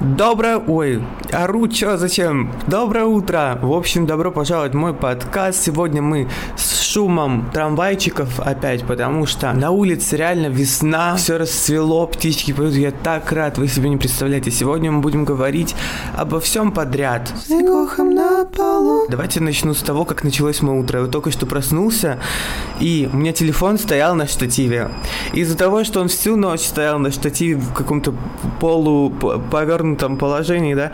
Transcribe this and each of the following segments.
Доброе... Ой, ору, чё, зачем? Доброе утро! В общем, добро пожаловать в мой подкаст. Сегодня мы с шумом трамвайчиков опять, потому что на улице реально весна, все расцвело, птички поют, я так рад, вы себе не представляете. Сегодня мы будем говорить обо всем подряд. Снегохом на полу. Давайте начну с того, как началось мое утро. Я вот только что проснулся, и у меня телефон стоял на штативе. Из-за того, что он всю ночь стоял на штативе в каком-то полу повернутом положении, да,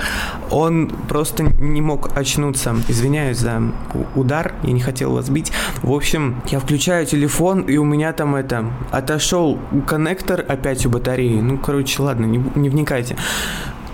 он просто не мог очнуться. Извиняюсь за удар, я не хотел вас бить. В общем, я включаю телефон, и у меня там это, отошел коннектор опять у батареи. Ну, короче, ладно, не, не вникайте.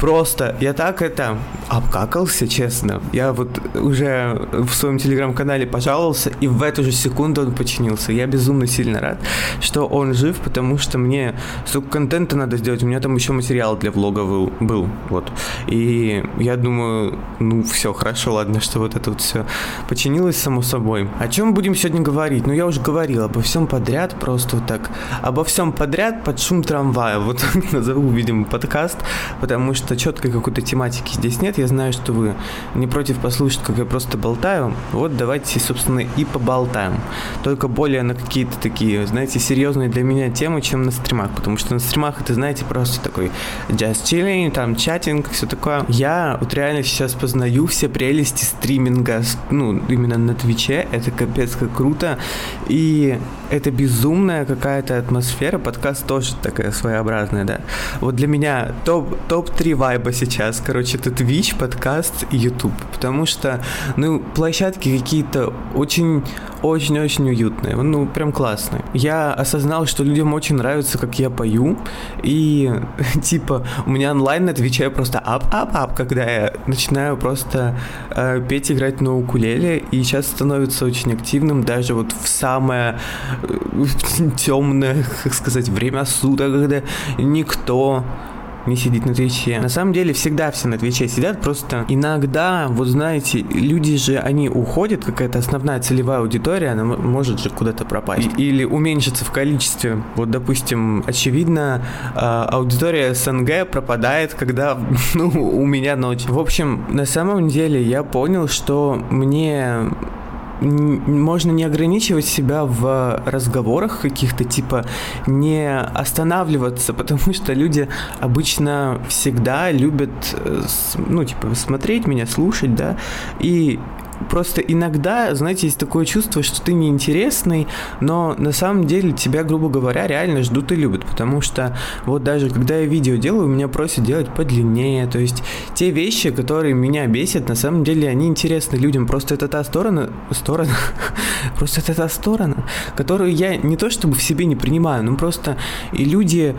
Просто я так это обкакался, честно. Я вот уже в своем телеграм-канале пожаловался, и в эту же секунду он починился. Я безумно сильно рад, что он жив, потому что мне столько контента надо сделать. У меня там еще материал для влога был, был вот. И я думаю, ну все, хорошо, ладно, что вот это вот все починилось само собой. О чем будем сегодня говорить? Ну, я уже говорил обо всем подряд, просто вот так. Обо всем подряд под шум трамвая. Вот назову, видимо, подкаст, потому что просто четкой какой-то тематики здесь нет. Я знаю, что вы не против послушать, как я просто болтаю. Вот давайте, собственно, и поболтаем. Только более на какие-то такие, знаете, серьезные для меня темы, чем на стримах. Потому что на стримах это, знаете, просто такой just chilling, там чатинг, все такое. Я вот реально сейчас познаю все прелести стриминга, ну, именно на Твиче. Это капец как круто. И это безумная какая-то атмосфера. Подкаст тоже такая своеобразная, да. Вот для меня топ-3 топ вайба сейчас, короче, это Twitch, подкаст и YouTube, потому что, ну, площадки какие-то очень, очень-очень уютные, ну, прям классные. Я осознал, что людям очень нравится, как я пою, и, типа, у меня онлайн на Твиче просто up-up-up, когда я начинаю просто э, петь, играть на укулеле, и сейчас становится очень активным даже вот в самое э, темное, как сказать, время суток, когда никто не сидит на Твиче. На самом деле всегда все на Твиче сидят, просто иногда, вот знаете, люди же, они уходят, какая-то основная целевая аудитория, она может же куда-то пропасть. Или уменьшиться в количестве. Вот, допустим, очевидно, а, аудитория СНГ пропадает, когда, ну, у меня ночь. В общем, на самом деле я понял, что мне можно не ограничивать себя в разговорах каких-то, типа не останавливаться, потому что люди обычно всегда любят, э, ну, типа, смотреть меня, слушать, да, и Просто иногда, знаете, есть такое чувство, что ты неинтересный, но на самом деле тебя, грубо говоря, реально ждут и любят, потому что вот даже когда я видео делаю, меня просят делать подлиннее, то есть те вещи, которые меня бесят, на самом деле они интересны людям, просто это та сторона, сторона, просто это та сторона, которую я не то чтобы в себе не принимаю, но просто и люди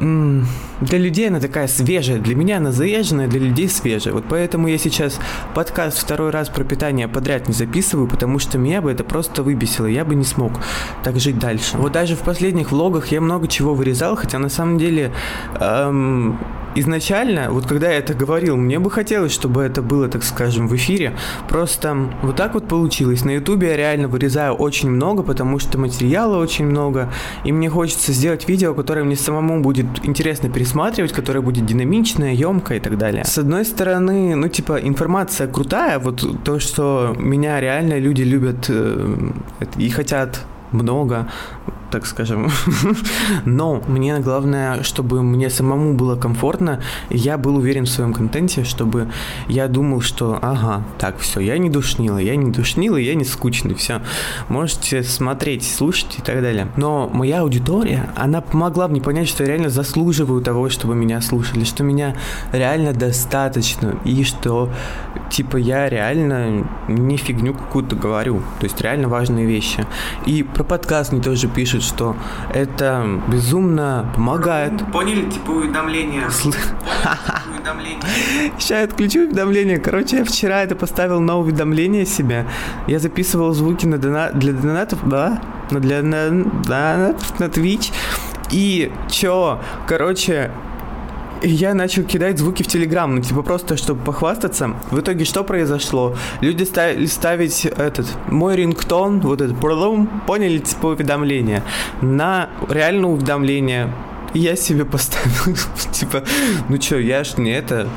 для людей она такая свежая, для меня она заезженная, для людей свежая. Вот поэтому я сейчас подкаст второй раз про питание подряд не записываю, потому что меня бы это просто выбесило, я бы не смог так жить дальше. Вот даже в последних влогах я много чего вырезал, хотя на самом деле эм, изначально, вот когда я это говорил, мне бы хотелось, чтобы это было, так скажем, в эфире. Просто вот так вот получилось. На ютубе я реально вырезаю очень много, потому что материала очень много, и мне хочется сделать видео, которое мне самому будет интересно пересматривать, которое будет динамичное, емкое и так далее. С одной стороны, ну типа информация крутая, вот то, что меня реально люди любят э, и хотят много так скажем. Но мне главное, чтобы мне самому было комфортно, я был уверен в своем контенте, чтобы я думал, что ага, так, все, я не душнила, я не душнила, я не скучный, все. Можете смотреть, слушать и так далее. Но моя аудитория, она помогла мне понять, что я реально заслуживаю того, чтобы меня слушали, что меня реально достаточно, и что, типа, я реально не фигню какую-то говорю. То есть реально важные вещи. И про подкаст мне тоже пишут, что это безумно помогает. Поняли, типа уведомления? Сейчас я отключу уведомления. Короче, я вчера это поставил на уведомление себе. Я записывал звуки на дона... для донатов, да? На для на, на, на Twitch. И чё, короче, я начал кидать звуки в Телеграм, ну, типа, просто, чтобы похвастаться. В итоге что произошло? Люди стали ставить этот, мой рингтон, вот этот, поняли, типа, уведомление, на реальное уведомление я себе поставил, типа, ну чё, я ж не это,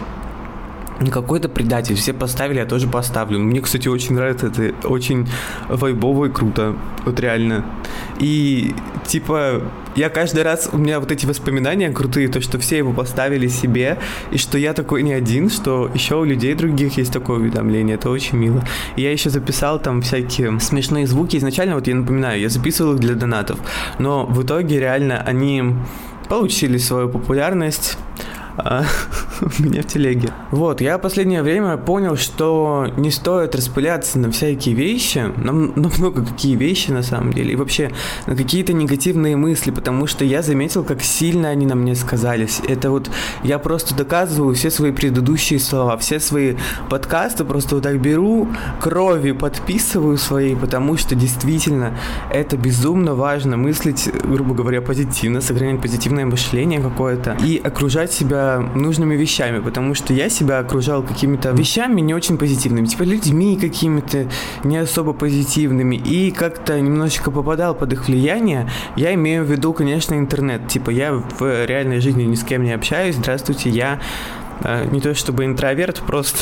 не какой-то предатель, все поставили, я тоже поставлю. Мне, кстати, очень нравится, это очень вайбово и круто, вот реально. И, типа, я каждый раз, у меня вот эти воспоминания крутые, то, что все его поставили себе, и что я такой не один, что еще у людей других есть такое уведомление, это очень мило. И я еще записал там всякие смешные звуки. Изначально, вот я напоминаю, я записывал их для донатов, но в итоге реально они получили свою популярность, у меня в телеге. Вот, я последнее время понял, что не стоит распыляться на всякие вещи, на, на много какие вещи на самом деле, и вообще на какие-то негативные мысли, потому что я заметил, как сильно они на мне сказались. Это вот я просто доказываю все свои предыдущие слова, все свои подкасты просто вот так беру, крови подписываю свои, потому что действительно это безумно важно мыслить, грубо говоря, позитивно, сохранять позитивное мышление какое-то и окружать себя нужными вещами, потому что я себя окружал какими-то вещами не очень позитивными, типа людьми какими-то не особо позитивными, и как-то немножечко попадал под их влияние. Я имею в виду, конечно, интернет. Типа я в реальной жизни ни с кем не общаюсь. Здравствуйте, я э, не то чтобы интроверт, просто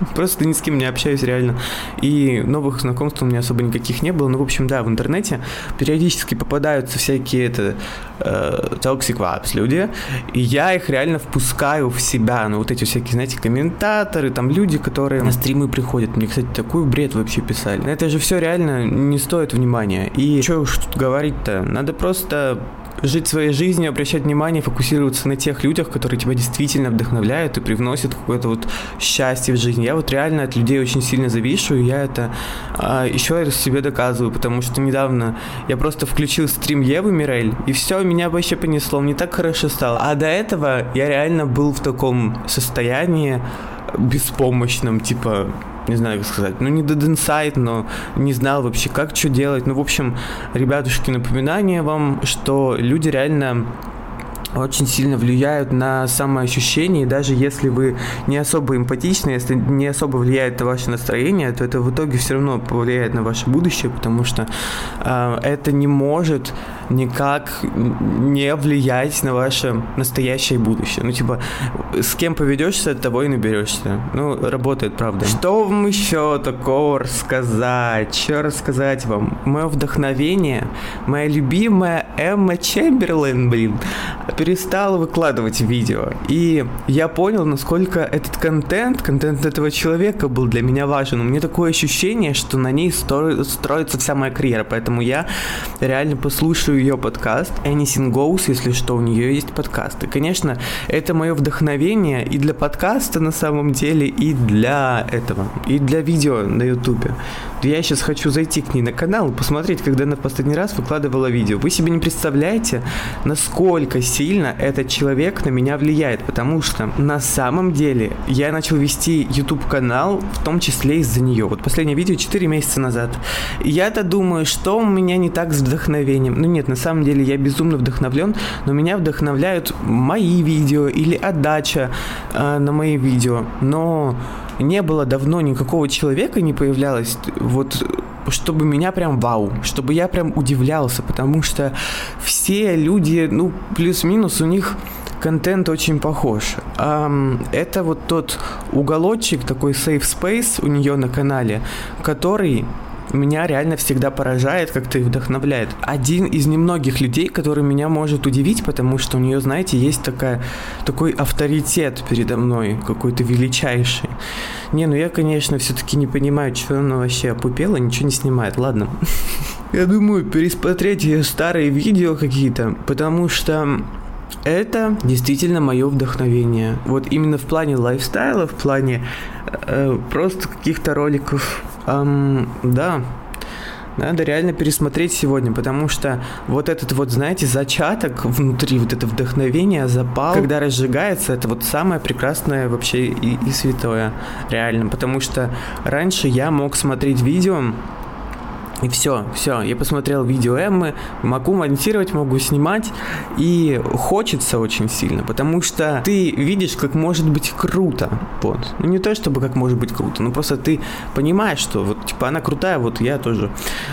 Просто ни с кем не общаюсь реально. И новых знакомств у меня особо никаких не было. Ну, в общем, да, в интернете периодически попадаются всякие это э, toxic vibes люди, и я их реально впускаю в себя. Ну, вот эти всякие, знаете, комментаторы, там люди, которые на стримы приходят. Мне, кстати, такой бред вообще писали. Это же все реально не стоит внимания. И что уж тут говорить-то? Надо просто жить своей жизнью, обращать внимание, фокусироваться на тех людях, которые тебя действительно вдохновляют и привносят какое-то вот счастье в жизнь. Я вот реально от людей очень сильно завишу, и я это а, еще раз себе доказываю, потому что недавно я просто включил стрим Евы Мирель, и все, меня вообще понесло, мне так хорошо стало. А до этого я реально был в таком состоянии беспомощном, типа, не знаю, как сказать, ну не Dead Inside, но не знал вообще, как что делать. Ну, в общем, ребятушки, напоминание вам, что люди реально очень сильно влияют на самоощущение, и даже если вы не особо эмпатичны, если не особо влияет на ваше настроение, то это в итоге все равно повлияет на ваше будущее, потому что э, это не может никак не влиять на ваше настоящее будущее. Ну, типа, с кем поведешься, от того и наберешься. Ну, работает, правда. Что вам еще такого рассказать? Что рассказать вам? Мое вдохновение, моя любимая Эмма Чемберлин, блин, перестала выкладывать видео. И я понял, насколько этот контент, контент этого человека был для меня важен. У меня такое ощущение, что на ней строится вся моя карьера. Поэтому я реально послушаю ее подкаст Anything Goes, если что, у нее есть подкаст. И, конечно, это мое вдохновение и для подкаста на самом деле, и для этого, и для видео на ютубе. Я сейчас хочу зайти к ней на канал и посмотреть, когда она в последний раз выкладывала видео. Вы себе не представляете, насколько сильно этот человек на меня влияет, потому что на самом деле я начал вести YouTube канал, в том числе из-за нее. Вот последнее видео 4 месяца назад. Я-то думаю, что у меня не так с вдохновением. Ну нет, на самом деле я безумно вдохновлен, но меня вдохновляют мои видео или отдача э, на мои видео. Но не было давно никакого человека, не появлялось, вот чтобы меня прям вау, чтобы я прям удивлялся, потому что все люди, ну, плюс-минус у них контент очень похож. Это вот тот уголочек, такой safe space у нее на канале, который меня реально всегда поражает, как-то и вдохновляет. Один из немногих людей, который меня может удивить, потому что у нее, знаете, есть такая, такой авторитет передо мной, какой-то величайший. Не, ну я, конечно, все-таки не понимаю, что она вообще опупела, ничего не снимает. Ладно. Я думаю, пересмотреть ее старые видео какие-то, потому что это действительно мое вдохновение. Вот именно в плане лайфстайла, в плане э, просто каких-то роликов Эм, да, надо реально пересмотреть сегодня, потому что вот этот вот, знаете, зачаток внутри, вот это вдохновение, запал, когда разжигается, это вот самое прекрасное вообще и, и святое, реально. Потому что раньше я мог смотреть видео, И все, все. Я посмотрел видео Эммы, могу монтировать, могу снимать. И хочется очень сильно, потому что ты видишь, как может быть круто. Вот. Ну не то, чтобы как может быть круто, но просто ты понимаешь, что вот типа она крутая, вот я тоже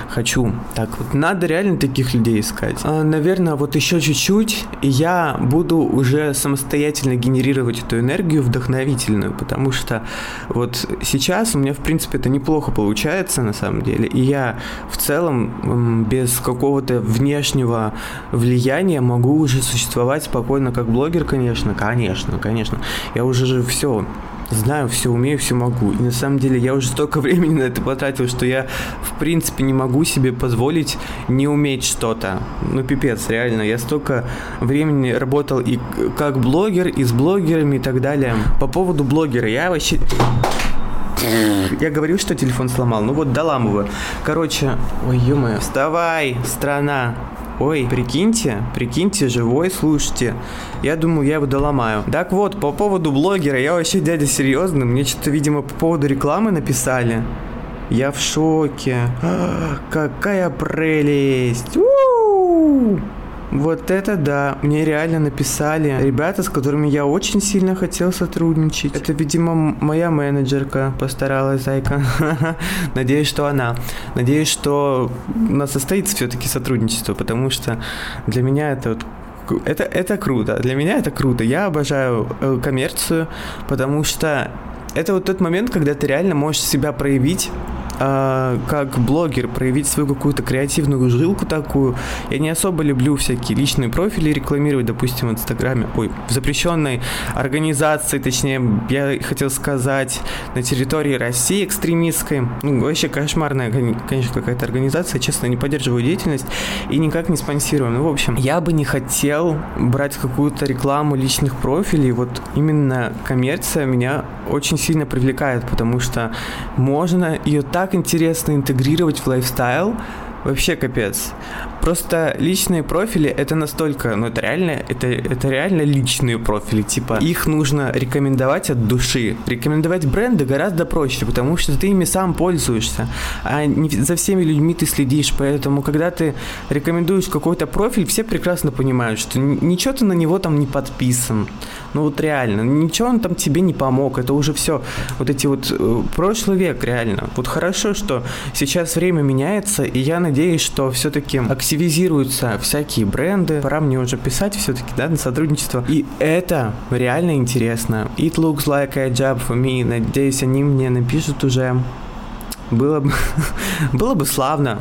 хочу. Так вот, надо реально таких людей искать. А, наверное, вот еще чуть-чуть, и я буду уже самостоятельно генерировать эту энергию вдохновительную, потому что вот сейчас у меня, в принципе, это неплохо получается на самом деле. И я в целом без какого-то внешнего влияния могу уже существовать спокойно как блогер, конечно, конечно, конечно. Я уже же все знаю, все умею, все могу. И на самом деле я уже столько времени на это потратил, что я в принципе не могу себе позволить не уметь что-то. Ну пипец, реально. Я столько времени работал и как блогер, и с блогерами и так далее. По поводу блогера, я вообще... Я говорил, что телефон сломал. Ну вот доламываю. Короче, ой, ё вставай, страна. Ой, прикиньте, прикиньте, живой, слушайте. Я думаю, я его доломаю. Так вот, по поводу блогера, я вообще дядя серьезный. Мне что-то, видимо, по поводу рекламы написали. Я в шоке. А, какая прелесть. У-у-у! Вот это да, мне реально написали ребята, с которыми я очень сильно хотел сотрудничать. Это, видимо, моя менеджерка постаралась, зайка. Надеюсь, что она. Надеюсь, что у нас состоится все-таки сотрудничество, потому что для меня это вот это, это круто. Для меня это круто. Я обожаю э, коммерцию, потому что это вот тот момент, когда ты реально можешь себя проявить э, как блогер проявить свою какую-то креативную жилку такую. Я не особо люблю всякие личные профили рекламировать, допустим, в Инстаграме. Ой, в запрещенной организации, точнее, я хотел сказать, на территории России экстремистской. Ну, вообще кошмарная, конечно, какая-то организация. Честно, не поддерживаю деятельность и никак не спонсирую. Ну, в общем, я бы не хотел брать какую-то рекламу личных профилей. Вот именно коммерция меня очень сильно привлекает, потому что можно ее так интересно интегрировать в лайфстайл, вообще капец. Просто личные профили это настолько, ну это реально, это, это реально личные профили, типа их нужно рекомендовать от души. Рекомендовать бренды гораздо проще, потому что ты ими сам пользуешься, а не за всеми людьми ты следишь, поэтому когда ты рекомендуешь какой-то профиль, все прекрасно понимают, что ничего ты на него там не подписан. Ну вот реально, ничего он там тебе не помог, это уже все вот эти вот э, прошлый век реально. Вот хорошо, что сейчас время меняется, и я надеюсь, что все-таки активизируются всякие бренды. Пора мне уже писать все-таки, да, на сотрудничество. И это реально интересно. It looks like a job for me. Надеюсь, они мне напишут уже. Было бы, было бы славно.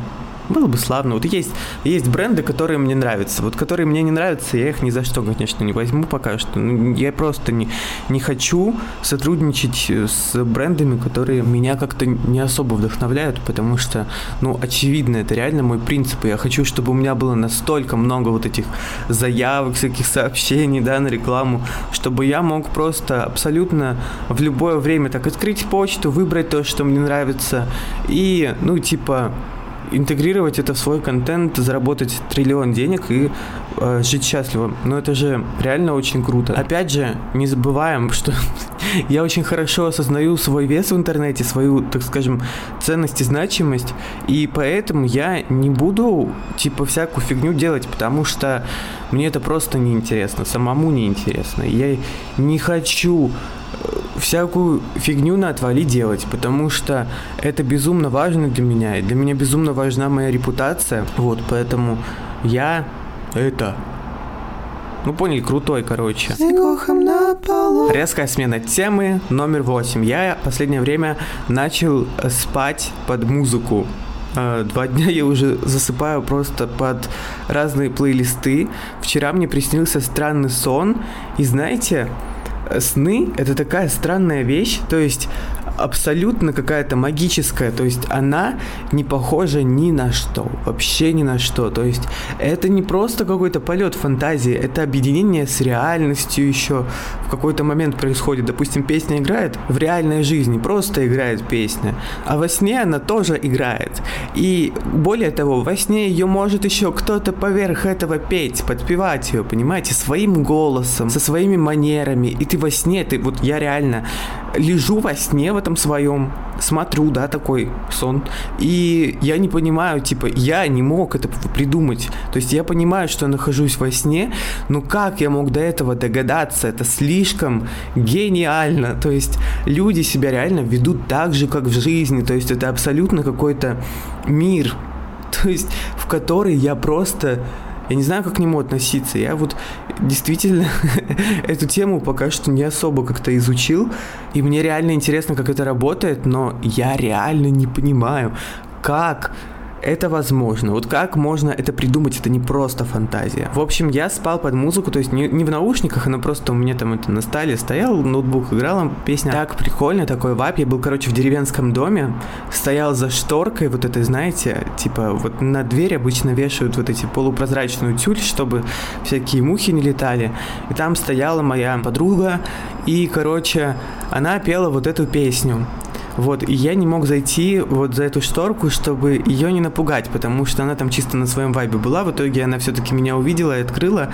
Было бы славно. Вот есть, есть бренды, которые мне нравятся. Вот которые мне не нравятся, я их ни за что, конечно, не возьму пока что. Ну, я просто не, не хочу сотрудничать с брендами, которые меня как-то не особо вдохновляют, потому что, ну, очевидно, это реально мой принцип. И я хочу, чтобы у меня было настолько много вот этих заявок, всяких сообщений, да, на рекламу, чтобы я мог просто абсолютно в любое время так открыть почту, выбрать то, что мне нравится, и, ну, типа, интегрировать это в свой контент, заработать триллион денег и э, жить счастливо. Но это же реально очень круто. Опять же, не забываем, что я очень хорошо осознаю свой вес в интернете, свою, так скажем, ценность и значимость, и поэтому я не буду, типа, всякую фигню делать, потому что мне это просто неинтересно, самому неинтересно. Я не хочу всякую фигню на отвали делать, потому что это безумно важно для меня, и для меня безумно важна моя репутация, вот, поэтому я это ну, поняли, крутой, короче. Резкая смена темы номер восемь. Я последнее время начал спать под музыку. А, два дня я уже засыпаю просто под разные плейлисты. Вчера мне приснился странный сон. И знаете, сны — это такая странная вещь, то есть абсолютно какая-то магическая, то есть она не похожа ни на что, вообще ни на что, то есть это не просто какой-то полет фантазии, это объединение с реальностью еще в какой-то момент происходит, допустим, песня играет в реальной жизни, просто играет песня, а во сне она тоже играет, и более того, во сне ее может еще кто-то поверх этого петь, подпевать ее, понимаете, своим голосом, со своими манерами, и ты во сне, ты вот я реально лежу во сне в этом своем, смотрю, да, такой сон, и я не понимаю, типа, я не мог это придумать. То есть я понимаю, что я нахожусь во сне, но как я мог до этого догадаться? Это слишком гениально. То есть люди себя реально ведут так же, как в жизни. То есть это абсолютно какой-то мир, то есть в который я просто я не знаю, как к нему относиться. Я вот действительно эту тему пока что не особо как-то изучил. И мне реально интересно, как это работает, но я реально не понимаю, как это возможно. Вот как можно это придумать, это не просто фантазия. В общем, я спал под музыку, то есть не, не в наушниках, она просто у меня там это на столе стоял, ноутбук играл, песня так прикольно, такой вап. Я был, короче, в деревенском доме, стоял за шторкой, вот это, знаете, типа вот на дверь обычно вешают вот эти полупрозрачную тюль, чтобы всякие мухи не летали. И там стояла моя подруга, и, короче, она пела вот эту песню. Вот, и я не мог зайти вот за эту шторку, чтобы ее не напугать, потому что она там чисто на своем вайбе была. В итоге она все-таки меня увидела и открыла,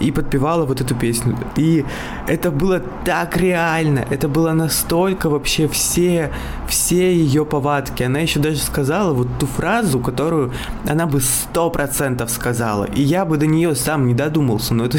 и подпевала вот эту песню. И это было так реально, это было настолько вообще все, все ее повадки. Она еще даже сказала вот ту фразу, которую она бы сто процентов сказала. И я бы до нее сам не додумался. Но это,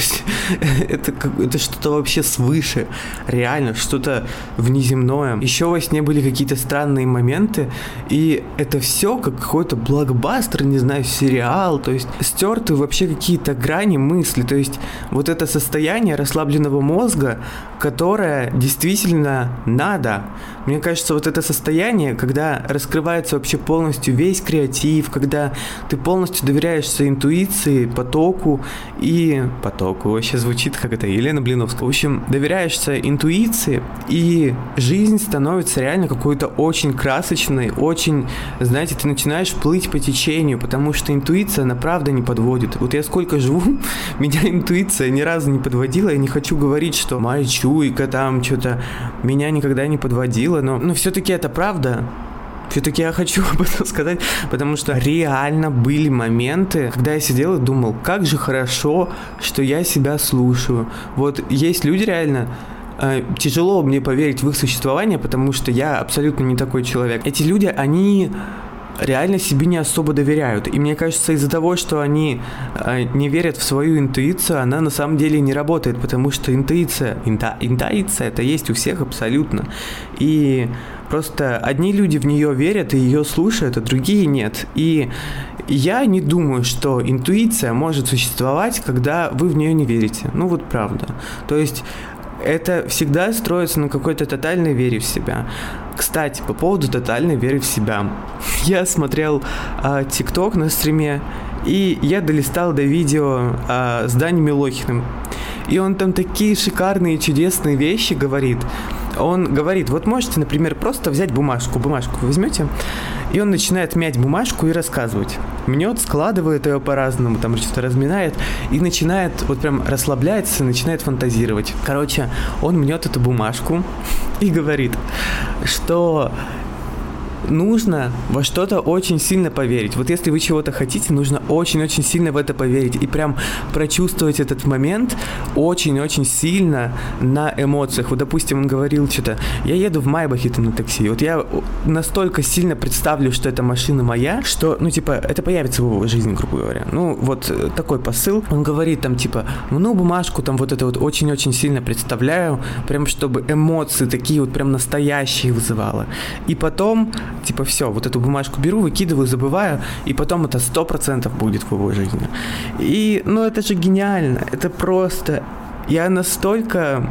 это, это что-то вообще свыше. Реально, что-то внеземное. Еще во сне были какие какие-то странные моменты, и это все как какой-то блокбастер, не знаю, сериал, то есть стерты вообще какие-то грани мысли, то есть вот это состояние расслабленного мозга, которое действительно надо. Мне кажется, вот это состояние, когда раскрывается вообще полностью весь креатив, когда ты полностью доверяешься интуиции, потоку и потоку, вообще звучит как это Елена Блиновская. В общем, доверяешься интуиции, и жизнь становится реально какой какой-то очень красочный, очень, знаете, ты начинаешь плыть по течению, потому что интуиция, она правда не подводит. Вот я сколько живу, меня интуиция ни разу не подводила, я не хочу говорить, что моя чуйка там что-то меня никогда не подводила, но, но все-таки это правда. Все-таки я хочу об этом сказать, потому что реально были моменты, когда я сидел и думал, как же хорошо, что я себя слушаю. Вот есть люди реально, тяжело мне поверить в их существование, потому что я абсолютно не такой человек. Эти люди, они реально себе не особо доверяют. И мне кажется, из-за того, что они э, не верят в свою интуицию, она на самом деле не работает, потому что интуиция, инта, интуиция это есть у всех абсолютно. И просто одни люди в нее верят и ее слушают, а другие нет. И я не думаю, что интуиция может существовать, когда вы в нее не верите. Ну вот правда. То есть это всегда строится на какой-то тотальной вере в себя. Кстати, по поводу тотальной веры в себя. Я смотрел а, ТикТок на стриме, и я долистал до видео а, с Даней Милохиным. И он там такие шикарные, чудесные вещи говорит. Он говорит, вот можете, например, просто взять бумажку, бумажку возьмете, и он начинает мять бумажку и рассказывать. Мнет, складывает ее по-разному, там что-то разминает, и начинает, вот прям расслабляется, начинает фантазировать. Короче, он мнет эту бумажку и говорит, что нужно во что-то очень сильно поверить. Вот если вы чего-то хотите, нужно очень-очень сильно в это поверить и прям прочувствовать этот момент очень-очень сильно на эмоциях. Вот, допустим, он говорил что-то, я еду в Майбахе там на такси, вот я настолько сильно представлю, что эта машина моя, что, ну, типа, это появится в его жизни, грубо говоря. Ну, вот э, такой посыл. Он говорит там, типа, ну, бумажку там вот это вот очень-очень сильно представляю, прям чтобы эмоции такие вот прям настоящие вызывало. И потом типа все, вот эту бумажку беру, выкидываю, забываю, и потом это сто процентов будет в его жизни. И, ну, это же гениально, это просто... Я настолько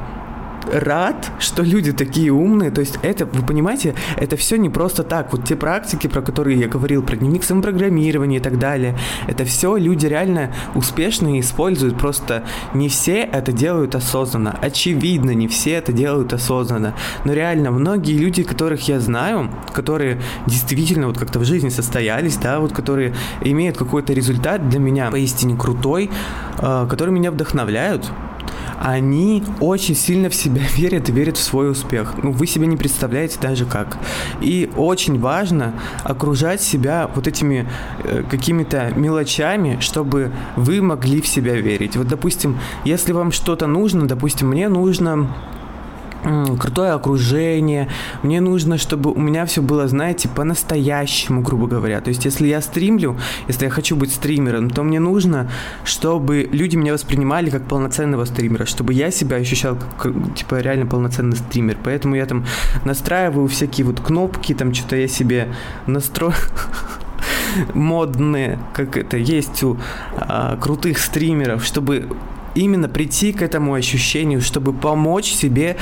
рад, что люди такие умные. То есть это, вы понимаете, это все не просто так. Вот те практики, про которые я говорил, про дневник самопрограммирования и так далее, это все люди реально успешно используют. Просто не все это делают осознанно. Очевидно, не все это делают осознанно. Но реально, многие люди, которых я знаю, которые действительно вот как-то в жизни состоялись, да, вот которые имеют какой-то результат для меня поистине крутой, э, которые меня вдохновляют, они очень сильно в себя верят верят в свой успех. Ну, вы себе не представляете даже как. И очень важно окружать себя вот этими э, какими-то мелочами, чтобы вы могли в себя верить. Вот, допустим, если вам что-то нужно, допустим, мне нужно крутое окружение, мне нужно, чтобы у меня все было, знаете, по-настоящему, грубо говоря. То есть, если я стримлю, если я хочу быть стримером, то мне нужно, чтобы люди меня воспринимали как полноценного стримера, чтобы я себя ощущал как, типа, реально полноценный стример. Поэтому я там настраиваю всякие вот кнопки, там что-то я себе настрою модные, как это есть у а, крутых стримеров, чтобы именно прийти к этому ощущению, чтобы помочь себе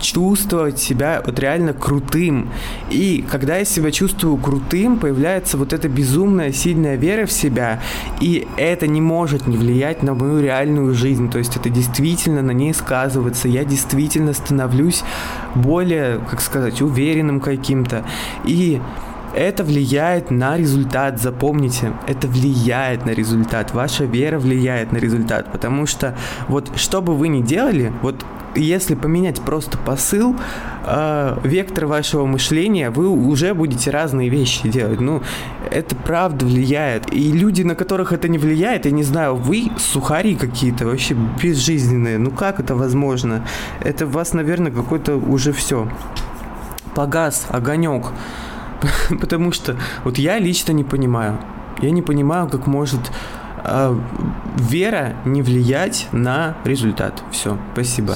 чувствовать себя вот реально крутым. И когда я себя чувствую крутым, появляется вот эта безумная сильная вера в себя, и это не может не влиять на мою реальную жизнь, то есть это действительно на ней сказывается, я действительно становлюсь более, как сказать, уверенным каким-то. И это влияет на результат, запомните, это влияет на результат, ваша вера влияет на результат, потому что вот что бы вы ни делали, вот если поменять просто посыл, э, вектор вашего мышления, вы уже будете разные вещи делать. Ну, это правда влияет. И люди, на которых это не влияет, я не знаю, вы сухари какие-то, вообще безжизненные. Ну, как это возможно? Это у вас, наверное, какой-то уже все. Погас, огонек. Потому что вот я лично не понимаю. Я не понимаю, как может вера не влиять на результат. Все, спасибо.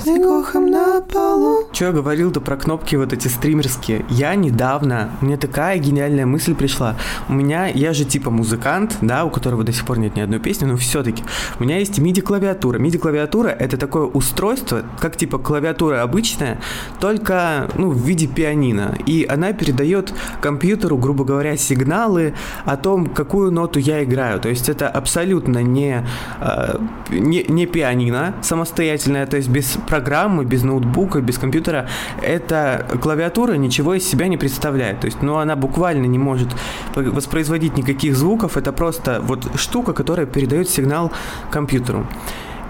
на полу. Что я говорил-то про кнопки вот эти стримерские? Я недавно, мне такая гениальная мысль пришла. У меня, я же типа музыкант, да, у которого до сих пор нет ни одной песни, но все-таки у меня есть MIDI-клавиатура. MIDI-клавиатура это такое устройство, как типа клавиатура обычная, только, ну, в виде пианино. И она передает компьютеру, грубо говоря, сигналы о том, какую ноту я играю. То есть это абсолютно не, э, не, не пианино самостоятельное, то есть без программы, без ноутбука, без компьютера, эта клавиатура ничего из себя не представляет. То есть, ну, она буквально не может воспроизводить никаких звуков. Это просто вот штука, которая передает сигнал компьютеру.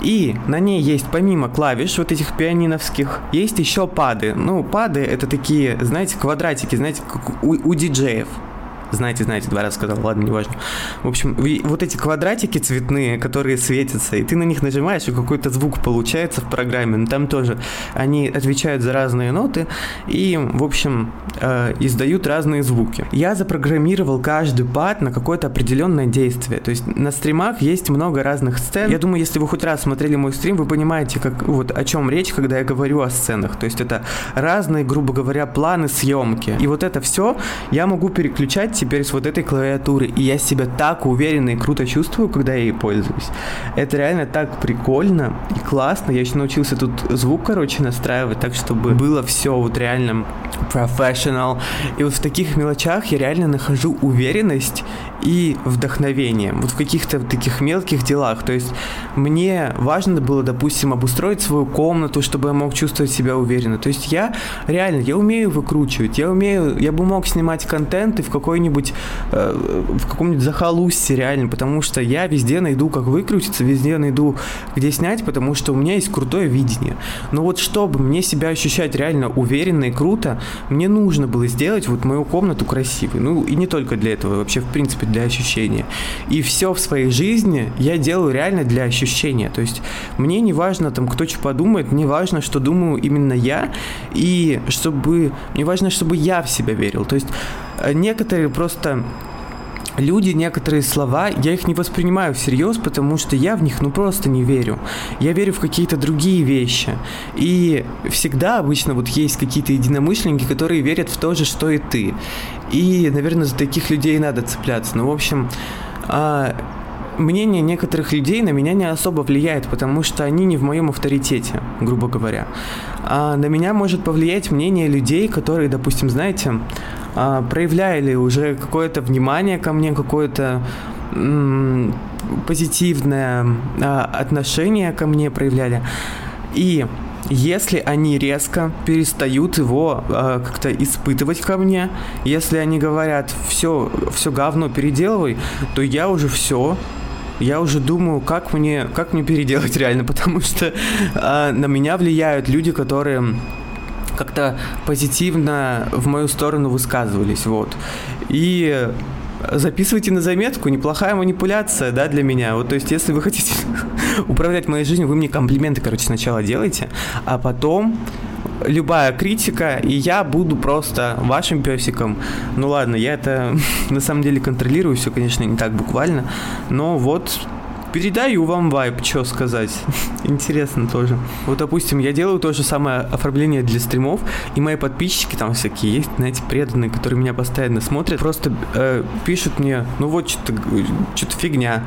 И на ней есть помимо клавиш вот этих пианиновских, есть еще пады. Ну, пады это такие, знаете, квадратики, знаете, как у, у диджеев знаете, знаете, два раза сказал, ладно, не важно. В общем, вот эти квадратики цветные, которые светятся, и ты на них нажимаешь, и какой-то звук получается в программе, но там тоже они отвечают за разные ноты и, в общем, э, издают разные звуки. Я запрограммировал каждый пад на какое-то определенное действие. То есть на стримах есть много разных сцен. Я думаю, если вы хоть раз смотрели мой стрим, вы понимаете, как, вот, о чем речь, когда я говорю о сценах. То есть это разные, грубо говоря, планы съемки. И вот это все я могу переключать теперь с вот этой клавиатуры, и я себя так уверенно и круто чувствую, когда я ей пользуюсь. Это реально так прикольно и классно. Я еще научился тут звук, короче, настраивать так, чтобы было все вот реально professional. И вот в таких мелочах я реально нахожу уверенность и вдохновение. Вот в каких-то таких мелких делах. То есть мне важно было, допустим, обустроить свою комнату, чтобы я мог чувствовать себя уверенно. То есть я реально, я умею выкручивать, я умею, я бы мог снимать контент и в какой-нибудь, э, в каком-нибудь захолустье реально, потому что я везде найду, как выкрутиться, везде найду, где снять, потому что у меня есть крутое видение. Но вот чтобы мне себя ощущать реально уверенно и круто, мне нужно было сделать вот мою комнату красивой. Ну и не только для этого, вообще в принципе для ощущения. И все в своей жизни я делаю реально для ощущения. То есть мне не важно там, кто что подумает, мне важно, что думаю именно я, и чтобы... Мне важно, чтобы я в себя верил. То есть некоторые просто люди, некоторые слова, я их не воспринимаю всерьез, потому что я в них ну просто не верю. Я верю в какие-то другие вещи. И всегда обычно вот есть какие-то единомышленники, которые верят в то же, что и ты. И, наверное, за таких людей надо цепляться. Ну, в общем, а, мнение некоторых людей на меня не особо влияет, потому что они не в моем авторитете, грубо говоря. А на меня может повлиять мнение людей, которые, допустим, знаете, а, проявляли уже какое-то внимание ко мне, какое-то позитивное а, отношение ко мне проявляли. И если они резко перестают его э, как-то испытывать ко мне, если они говорят все, все говно переделывай, то я уже все, я уже думаю, как мне, как мне переделать реально, потому что э, на меня влияют люди, которые как-то позитивно в мою сторону высказывались, вот. И записывайте на заметку, неплохая манипуляция, да, для меня. Вот, то есть, если вы хотите управлять моей жизнью, вы мне комплименты, короче, сначала делайте, а потом любая критика, и я буду просто вашим песиком. Ну ладно, я это на самом деле контролирую, все, конечно, не так буквально, но вот Передаю вам вайп, что сказать. Интересно тоже. Вот, допустим, я делаю то же самое оформление для стримов, и мои подписчики там всякие есть, знаете, преданные, которые меня постоянно смотрят, просто э, пишут мне, ну вот что-то что фигня,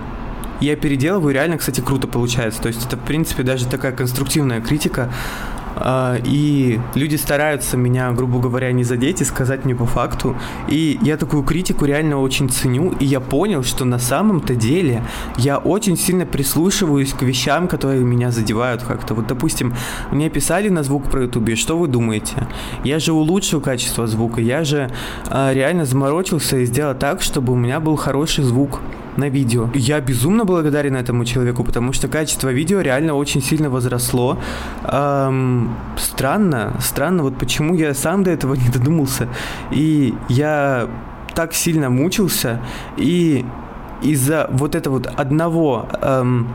я переделываю, реально, кстати, круто получается. То есть это, в принципе, даже такая конструктивная критика. А, и люди стараются меня, грубо говоря, не задеть и сказать мне по факту. И я такую критику реально очень ценю, и я понял, что на самом-то деле я очень сильно прислушиваюсь к вещам, которые меня задевают как-то. Вот, допустим, мне писали на звук про ютубе, что вы думаете? Я же улучшил качество звука, я же а, реально заморочился и сделал так, чтобы у меня был хороший звук на видео. Я безумно благодарен этому человеку, потому что качество видео реально очень сильно возросло. Эм, странно, странно, вот почему я сам до этого не додумался. И я так сильно мучился, и из-за вот этого вот одного эм,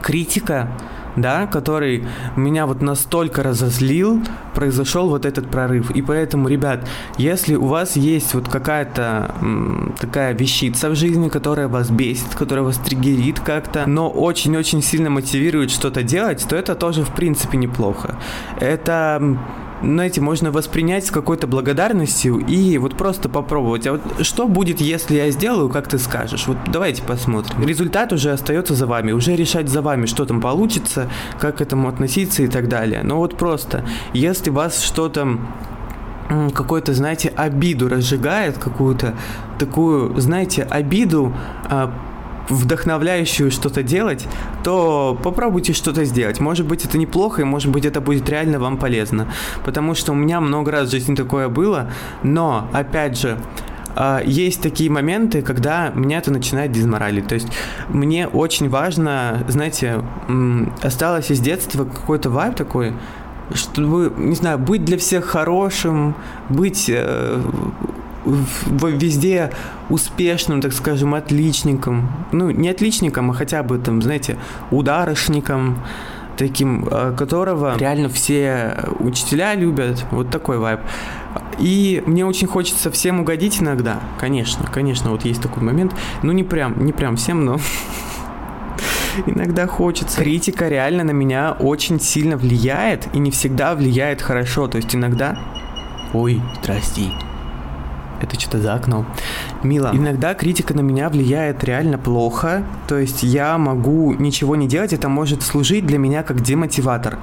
критика да, который меня вот настолько разозлил, произошел вот этот прорыв. И поэтому, ребят, если у вас есть вот какая-то такая вещица в жизни, которая вас бесит, которая вас триггерит как-то, но очень-очень сильно мотивирует что-то делать, то это тоже, в принципе, неплохо. Это знаете, можно воспринять с какой-то благодарностью и вот просто попробовать. А вот что будет, если я сделаю, как ты скажешь? Вот давайте посмотрим. Результат уже остается за вами, уже решать за вами, что там получится, как к этому относиться и так далее. Но вот просто, если вас что-то какую-то, знаете, обиду разжигает, какую-то такую, знаете, обиду а, вдохновляющую что-то делать, то попробуйте что-то сделать. Может быть, это неплохо, и может быть, это будет реально вам полезно. Потому что у меня много раз в жизни такое было, но, опять же, а, есть такие моменты, когда меня это начинает дезморалить. То есть мне очень важно, знаете, осталось из детства какой-то вайб такой, чтобы, не знаю, быть для всех хорошим, быть э, везде успешным, так скажем, отличником. Ну, не отличником, а хотя бы там, знаете, ударышником, таким, э, которого реально все учителя любят. Вот такой вайб. И мне очень хочется всем угодить иногда. Конечно, конечно, вот есть такой момент. Ну, не прям, не прям всем, но иногда хочется. Критика реально на меня очень сильно влияет и не всегда влияет хорошо. То есть иногда... Ой, здрасте это что-то за окном. Мило. Иногда критика на меня влияет реально плохо, то есть я могу ничего не делать, это может служить для меня как демотиватор.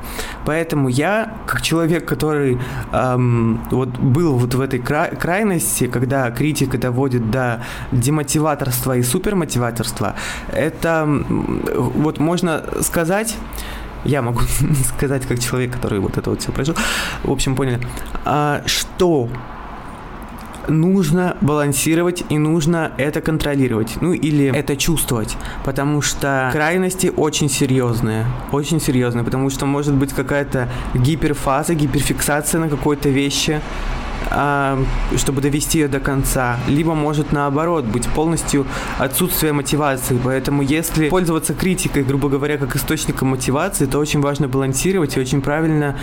Поэтому я, как человек, который эм, вот был вот в этой кра- крайности, когда критика доводит до демотиваторства и супермотиваторства, это вот можно сказать я могу сказать как человек, который вот это вот все прожил, в общем, поняли, а, что нужно балансировать и нужно это контролировать, ну или это чувствовать, потому что крайности очень серьезные, очень серьезные, потому что может быть какая-то гиперфаза, гиперфиксация на какой-то вещи, а, чтобы довести ее до конца, либо может наоборот быть полностью отсутствие мотивации. Поэтому если пользоваться критикой, грубо говоря, как источником мотивации, то очень важно балансировать и очень правильно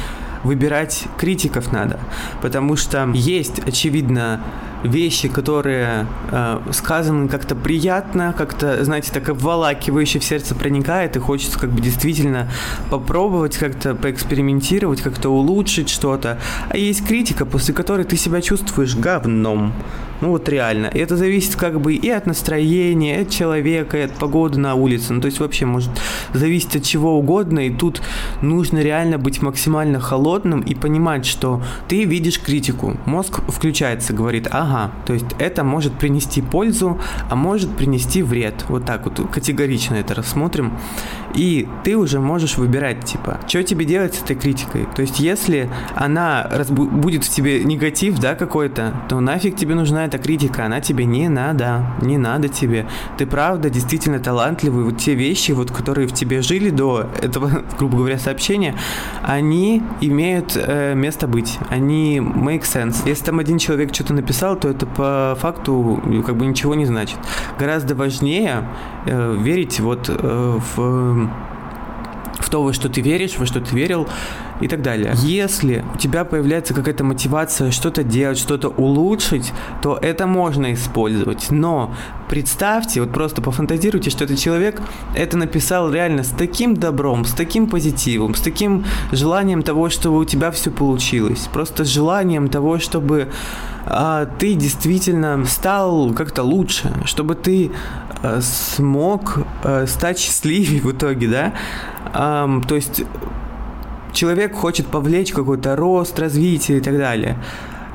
выбирать критиков надо. Потому что есть, очевидно, вещи, которые э, сказаны как-то приятно, как-то, знаете, так обволакивающе в сердце проникает, и хочется как бы действительно попробовать как-то поэкспериментировать, как-то улучшить что-то. А есть критика, после которой ты себя чувствуешь говном. Ну вот реально. Это зависит как бы и от настроения, и от человека, и от погоды на улице. Ну то есть вообще может зависеть от чего угодно. И тут нужно реально быть максимально холодным и понимать, что ты видишь критику. Мозг включается, говорит, ага, то есть это может принести пользу, а может принести вред. Вот так вот категорично это рассмотрим. И ты уже можешь выбирать, типа, что тебе делать с этой критикой. То есть если она разбу- будет в тебе негатив, да, какой-то, то нафиг тебе нужна эта критика, она тебе не надо, не надо тебе. Ты правда действительно талантливый, вот те вещи, вот, которые в тебе жили до этого, грубо говоря, сообщения, они имеют э, место быть, они make sense. Если там один человек что-то написал, то это по факту как бы ничего не значит. Гораздо важнее верить вот э, в в то, во что ты веришь, во что ты верил, и так далее. Если у тебя появляется какая-то мотивация что-то делать, что-то улучшить, то это можно использовать. Но представьте, вот просто пофантазируйте, что этот человек это написал реально с таким добром, с таким позитивом, с таким желанием того, чтобы у тебя все получилось. Просто желанием того, чтобы а, ты действительно стал как-то лучше, чтобы ты а, смог а, стать счастливее в итоге, да? А, то есть человек хочет повлечь какой-то рост, развитие и так далее.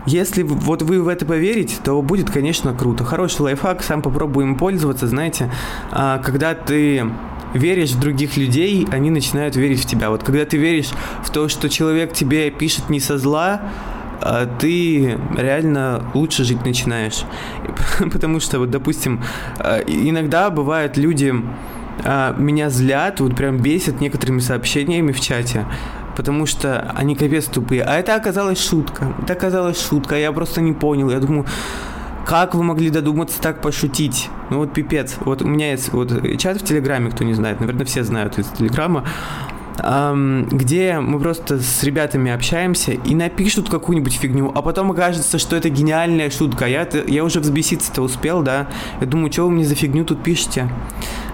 Если вот вы в это поверите, то будет, конечно, круто. Хороший лайфхак, сам попробуем пользоваться, знаете, а, когда ты веришь в других людей, они начинают верить в тебя. Вот когда ты веришь в то, что человек тебе пишет не со зла, а ты реально лучше жить начинаешь. Потому что, вот, допустим, а, иногда бывают люди меня злят, вот прям бесят некоторыми сообщениями в чате потому что они капец тупые. А это оказалась шутка. Это оказалась шутка, я просто не понял. Я думаю, как вы могли додуматься так пошутить? Ну вот пипец. Вот у меня есть вот чат в Телеграме, кто не знает, наверное, все знают из Телеграма, где мы просто с ребятами общаемся и напишут какую-нибудь фигню, а потом окажется, что это гениальная шутка. Я, я уже взбеситься-то успел, да? Я думаю, что вы мне за фигню тут пишете?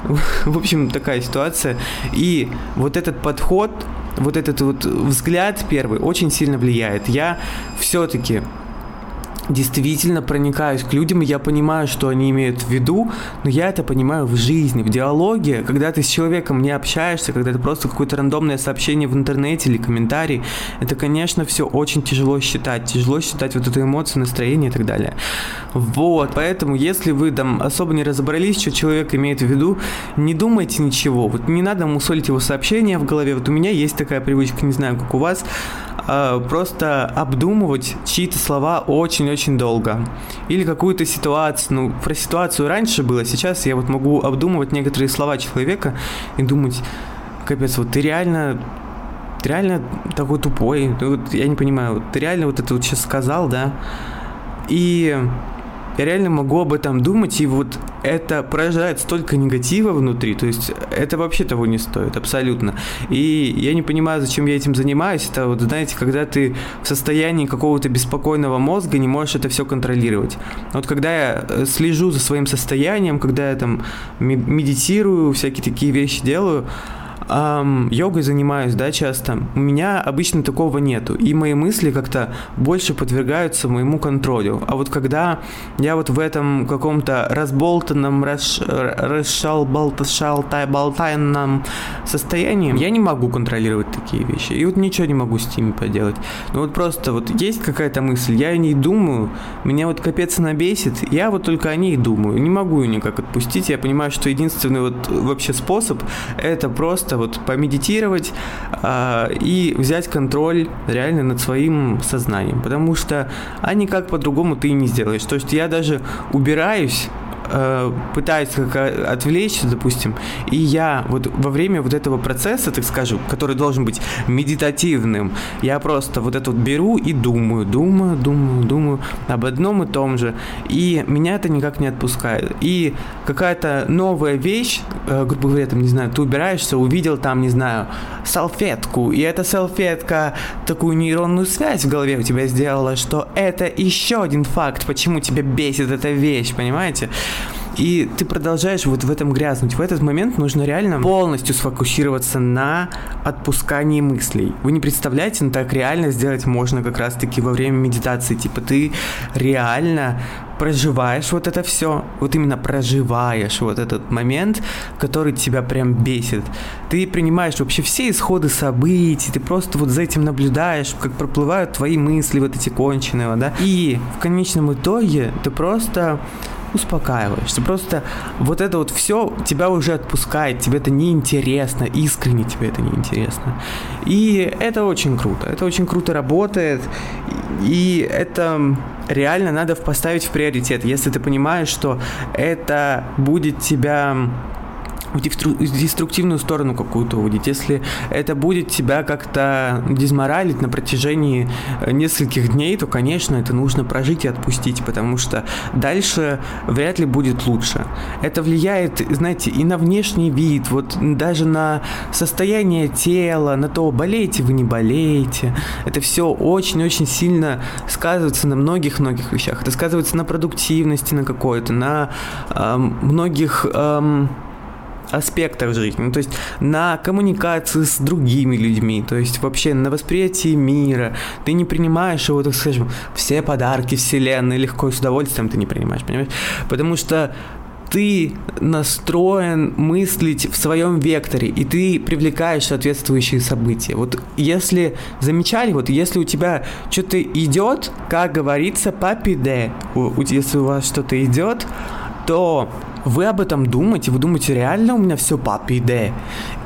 В общем, такая ситуация. И вот этот подход, вот этот вот взгляд первый очень сильно влияет. Я все-таки действительно проникаюсь к людям, и я понимаю, что они имеют в виду, но я это понимаю в жизни, в диалоге, когда ты с человеком не общаешься, когда это просто какое-то рандомное сообщение в интернете или комментарий, это, конечно, все очень тяжело считать, тяжело считать вот эту эмоцию, настроение и так далее. Вот, поэтому, если вы там особо не разобрались, что человек имеет в виду, не думайте ничего, вот не надо мусолить его сообщение в голове, вот у меня есть такая привычка, не знаю, как у вас, а, просто обдумывать чьи-то слова очень-очень долго. Или какую-то ситуацию. Ну, про ситуацию раньше было, сейчас я вот могу обдумывать некоторые слова человека и думать, капец, вот ты реально ты реально такой тупой. Ну, вот, я не понимаю, вот, ты реально вот это вот сейчас сказал, да? И я реально могу об этом думать, и вот это порождает столько негатива внутри, то есть это вообще того не стоит, абсолютно. И я не понимаю, зачем я этим занимаюсь, это вот, знаете, когда ты в состоянии какого-то беспокойного мозга не можешь это все контролировать. Вот когда я э, слежу за своим состоянием, когда я там медитирую, всякие такие вещи делаю, эм, йогой занимаюсь, да, часто, у меня обычно такого нету. И мои мысли как-то больше подвергаются моему контролю. А вот когда я вот в этом каком-то разболтанном, расшалбалтайном состоянии, я не могу контролировать такие вещи. И вот ничего не могу с ними поделать. Ну вот просто вот есть какая-то мысль, я о ней думаю, меня вот капец набесит, я вот только о ней думаю. Не могу ее никак отпустить. Я понимаю, что единственный вот вообще способ это просто вот помедитировать э, и взять контроль реально над своим сознанием, потому что а никак по-другому ты не сделаешь. То есть я даже убираюсь э, пытаюсь как отвлечься, допустим, и я вот во время вот этого процесса, так скажем, который должен быть медитативным, я просто вот это вот беру и думаю, думаю, думаю, думаю об одном и том же, и меня это никак не отпускает. И какая-то новая вещь, э, грубо говоря, там, не знаю, ты убираешься, увидел там, не знаю, салфетку, и эта салфетка такую нейронную связь в голове у тебя сделала, что это еще один факт, почему тебя бесит эта вещь, понимаете? И ты продолжаешь вот в этом грязнуть. В этот момент нужно реально полностью сфокусироваться на отпускании мыслей. Вы не представляете, но так реально сделать можно как раз-таки во время медитации. Типа ты реально проживаешь вот это все, вот именно проживаешь вот этот момент, который тебя прям бесит. Ты принимаешь вообще все исходы событий, ты просто вот за этим наблюдаешь, как проплывают твои мысли вот эти конченые, да. И в конечном итоге ты просто успокаиваешься. Просто вот это вот все тебя уже отпускает, тебе это неинтересно, искренне тебе это неинтересно. И это очень круто, это очень круто работает, и это реально надо поставить в приоритет, если ты понимаешь, что это будет тебя в деструктивную сторону какую-то уводить, если это будет тебя как-то дезморалить на протяжении э, нескольких дней, то, конечно, это нужно прожить и отпустить, потому что дальше вряд ли будет лучше. Это влияет, знаете, и на внешний вид, вот даже на состояние тела, на то, болеете вы, не болеете. Это все очень-очень сильно сказывается на многих-многих вещах. Это сказывается на продуктивности на какой-то, на э, многих... Э, аспектах жизни, ну, то есть на коммуникации с другими людьми, то есть вообще на восприятии мира. Ты не принимаешь его, так скажем, все подарки вселенной легко и с удовольствием ты не принимаешь, понимаешь? Потому что ты настроен мыслить в своем векторе, и ты привлекаешь соответствующие события. Вот если замечали, вот если у тебя что-то идет, как говорится, папиде, если у вас что-то идет, то вы об этом думаете, вы думаете, реально у меня все папи де.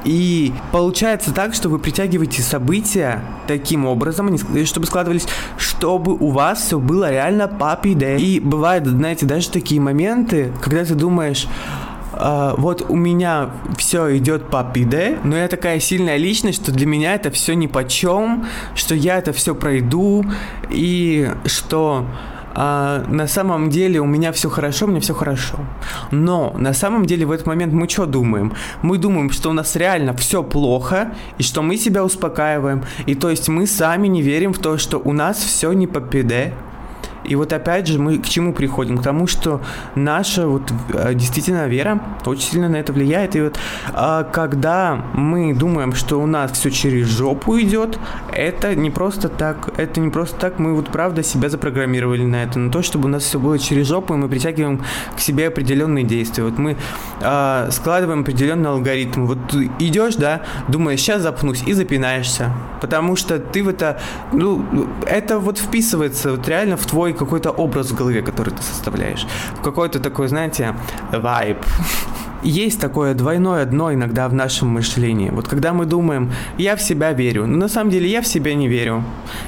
И получается так, что вы притягиваете события таким образом, чтобы складывались, чтобы у вас все было реально папи де. И бывают, знаете, даже такие моменты, когда ты думаешь, Uh, вот у меня все идет по пиде, но я такая сильная личность, что для меня это все ни по чем, что я это все пройду, и что а, на самом деле у меня все хорошо, меня все хорошо. Но на самом деле в этот момент мы что думаем? Мы думаем, что у нас реально все плохо, и что мы себя успокаиваем. И то есть мы сами не верим в то, что у нас все не по пиде, и вот опять же мы к чему приходим? К тому, что наша вот э, действительно вера очень сильно на это влияет. И вот а, когда мы думаем, что у нас все через жопу идет, это не просто так. Это не просто так. Мы вот правда себя запрограммировали на это, на то, чтобы у нас все было через жопу, и мы притягиваем к себе определенные действия. Вот мы а, складываем определенный алгоритм. Вот идешь, да, думаешь, сейчас запнусь, и запинаешься. Потому что ты в это, ну, это вот вписывается вот реально в твой какой-то образ в голове, который ты составляешь. Какой-то такой, знаете, вайб есть такое двойное дно иногда в нашем мышлении. Вот когда мы думаем, я в себя верю, но на самом деле я в себя не верю.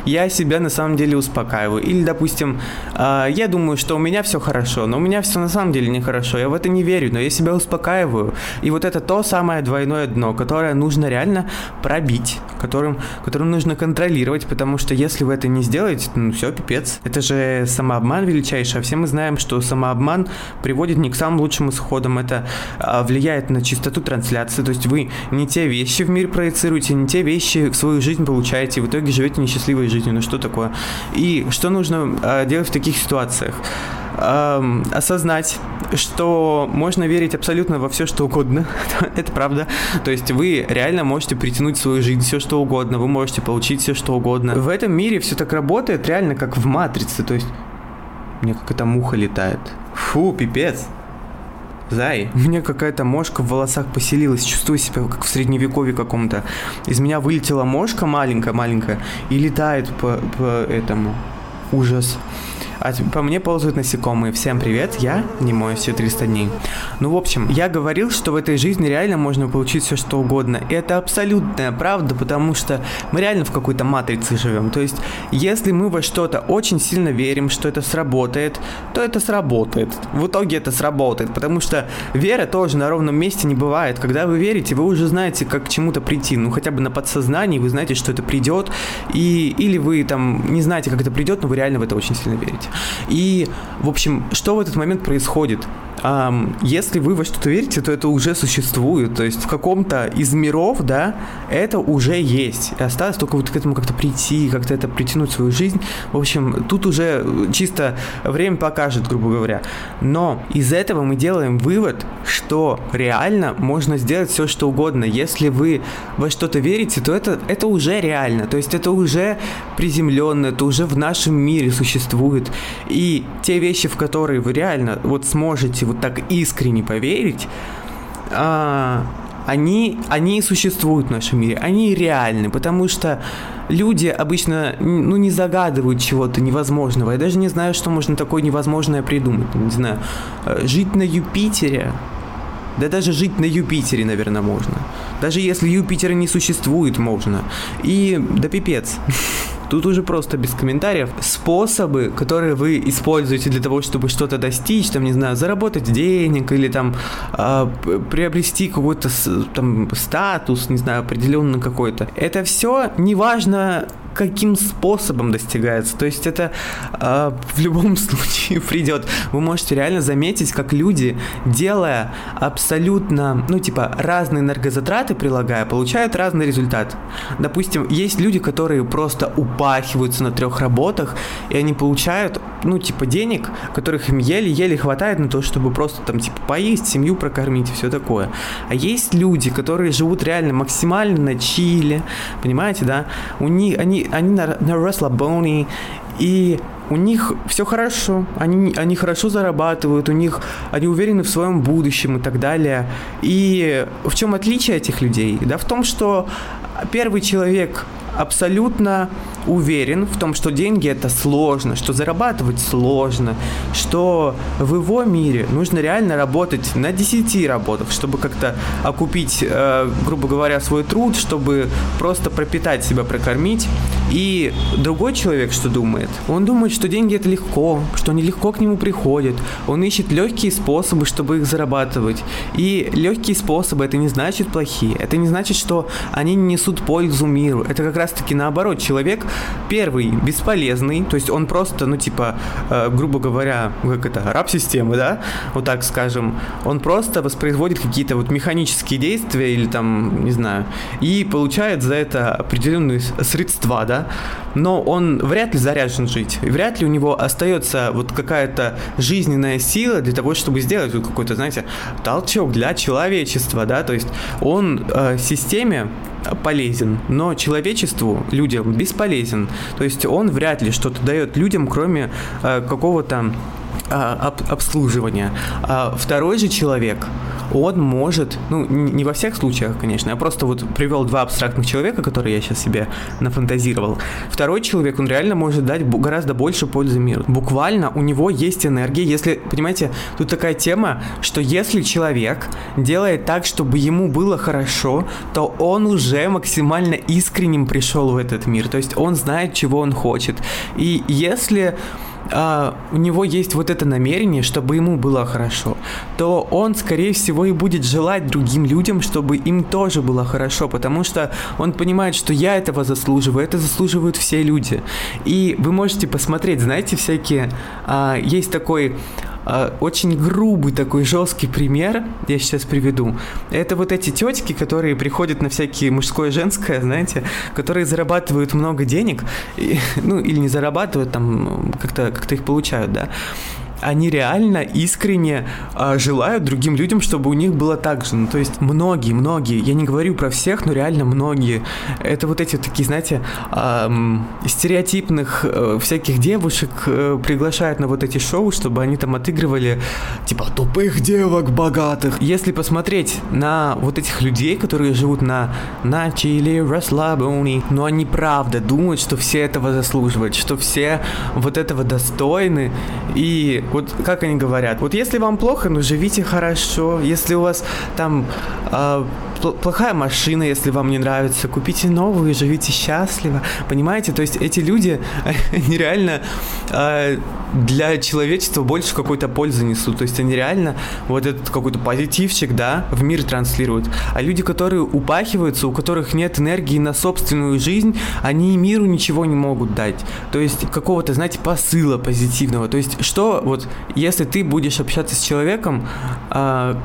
Я себя на самом деле успокаиваю. Или, допустим, э, я думаю, что у меня все хорошо, но у меня все на самом деле нехорошо. Я в это не верю, но я себя успокаиваю. И вот это то самое двойное дно, которое нужно реально пробить, которым, которым нужно контролировать, потому что если вы это не сделаете, ну все, пипец. Это же самообман величайший, а все мы знаем, что самообман приводит не к самым лучшим исходам. Это а, влияет на чистоту трансляции, то есть вы не те вещи в мир проецируете, не те вещи в свою жизнь получаете, в итоге живете несчастливой жизнью. Ну что такое? И что нужно а, делать в таких ситуациях? Эм, осознать, что можно верить абсолютно во все, что угодно. Это правда. То есть вы реально можете притянуть в свою жизнь все, что угодно. Вы можете получить все, что угодно. В этом мире все так работает реально как в матрице. То есть мне какая-то муха летает. Фу, пипец. Зай, у меня какая-то мошка в волосах поселилась, чувствую себя как в средневековье каком-то. Из меня вылетела мошка маленькая-маленькая и летает по, по этому. Ужас. А по мне ползают насекомые. Всем привет, я не мой все 300 дней. Ну, в общем, я говорил, что в этой жизни реально можно получить все, что угодно. И это абсолютная правда, потому что мы реально в какой-то матрице живем. То есть, если мы во что-то очень сильно верим, что это сработает, то это сработает. В итоге это сработает, потому что вера тоже на ровном месте не бывает. Когда вы верите, вы уже знаете, как к чему-то прийти. Ну, хотя бы на подсознании вы знаете, что это придет. И, или вы там не знаете, как это придет, но вы реально в это очень сильно верите. И, в общем, что в этот момент происходит? Если вы во что-то верите, то это уже существует. То есть в каком-то из миров, да, это уже есть. И осталось только вот к этому как-то прийти, как-то это притянуть в свою жизнь. В общем, тут уже чисто время покажет, грубо говоря. Но из этого мы делаем вывод, что реально можно сделать все, что угодно. Если вы во что-то верите, то это, это уже реально. То есть это уже приземленно, это уже в нашем мире существует. И те вещи, в которые вы реально вот сможете вот так искренне поверить, а, они, они существуют в нашем мире, они реальны, потому что люди обычно ну, не загадывают чего-то невозможного. Я даже не знаю, что можно такое невозможное придумать. Не знаю, э, жить на Юпитере, да даже жить на Юпитере, наверное, можно. Даже если Юпитера не существует, можно. И да пипец. тут уже просто без комментариев. Способы, которые вы используете для того, чтобы что-то достичь, там, не знаю, заработать денег или там э, приобрести какой-то там статус, не знаю, определенный какой-то. Это все неважно каким способом достигается. То есть это э, в любом случае придет. Вы можете реально заметить, как люди, делая абсолютно, ну, типа, разные энергозатраты прилагая, получают разный результат. Допустим, есть люди, которые просто упахиваются на трех работах, и они получают, ну, типа, денег, которых им еле-еле хватает на то, чтобы просто там, типа, поесть, семью прокормить и все такое. А есть люди, которые живут реально максимально на чиле, понимаете, да? У них, они они, на, на расслабоне, и у них все хорошо, они, они хорошо зарабатывают, у них, они уверены в своем будущем и так далее. И в чем отличие этих людей? Да в том, что первый человек абсолютно уверен в том, что деньги это сложно, что зарабатывать сложно, что в его мире нужно реально работать на 10 работах, чтобы как-то окупить, э, грубо говоря, свой труд, чтобы просто пропитать себя, прокормить. И другой человек что думает? Он думает, что деньги это легко, что они легко к нему приходят. Он ищет легкие способы, чтобы их зарабатывать. И легкие способы это не значит плохие. Это не значит, что они не несут пользу миру. Это как раз таки наоборот. Человек Первый бесполезный, то есть он просто, ну типа, э, грубо говоря, как это, раб системы, да, вот так скажем, он просто воспроизводит какие-то вот механические действия или там, не знаю, и получает за это определенные средства, да, но он вряд ли заряжен жить, вряд ли у него остается вот какая-то жизненная сила для того, чтобы сделать вот какой-то, знаете, толчок для человечества, да, то есть он э, системе полезен, но человечеству, людям бесполезен. То есть он вряд ли что-то дает людям, кроме э, какого-то а, об, обслуживания. А второй же человек, он может, ну, не во всех случаях, конечно, я просто вот привел два абстрактных человека, которые я сейчас себе нафантазировал. Второй человек, он реально может дать гораздо больше пользы миру. Буквально у него есть энергия, если, понимаете, тут такая тема, что если человек делает так, чтобы ему было хорошо, то он уже максимально искренним пришел в этот мир, то есть он знает, чего он хочет. И если а, у него есть вот это намерение, чтобы ему было хорошо, то он, скорее всего, и будет желать другим людям, чтобы им тоже было хорошо, потому что он понимает, что я этого заслуживаю, это заслуживают все люди. И вы можете посмотреть, знаете, всякие... А, есть такой очень грубый такой жесткий пример, я сейчас приведу. Это вот эти тетки, которые приходят на всякие мужское женское, знаете, которые зарабатывают много денег, и, ну или не зарабатывают, там как-то как их получают, да они реально искренне э, желают другим людям, чтобы у них было так же. Ну, то есть многие, многие, я не говорю про всех, но реально многие. Это вот эти такие, знаете, э, стереотипных э, всяких девушек э, приглашают на вот эти шоу, чтобы они там отыгрывали типа тупых девок богатых. Если посмотреть на вот этих людей, которые живут на на Чили, расслабони, но они правда думают, что все этого заслуживают, что все вот этого достойны и вот как они говорят, вот если вам плохо, ну живите хорошо, если у вас там э, плохая машина, если вам не нравится, купите новую, живите счастливо, понимаете? То есть эти люди, они реально э, для человечества больше какой-то пользы несут, то есть они реально вот этот какой-то позитивчик, да, в мир транслируют. А люди, которые упахиваются, у которых нет энергии на собственную жизнь, они миру ничего не могут дать. То есть какого-то, знаете, посыла позитивного. То есть что вот, если ты будешь общаться с человеком, э,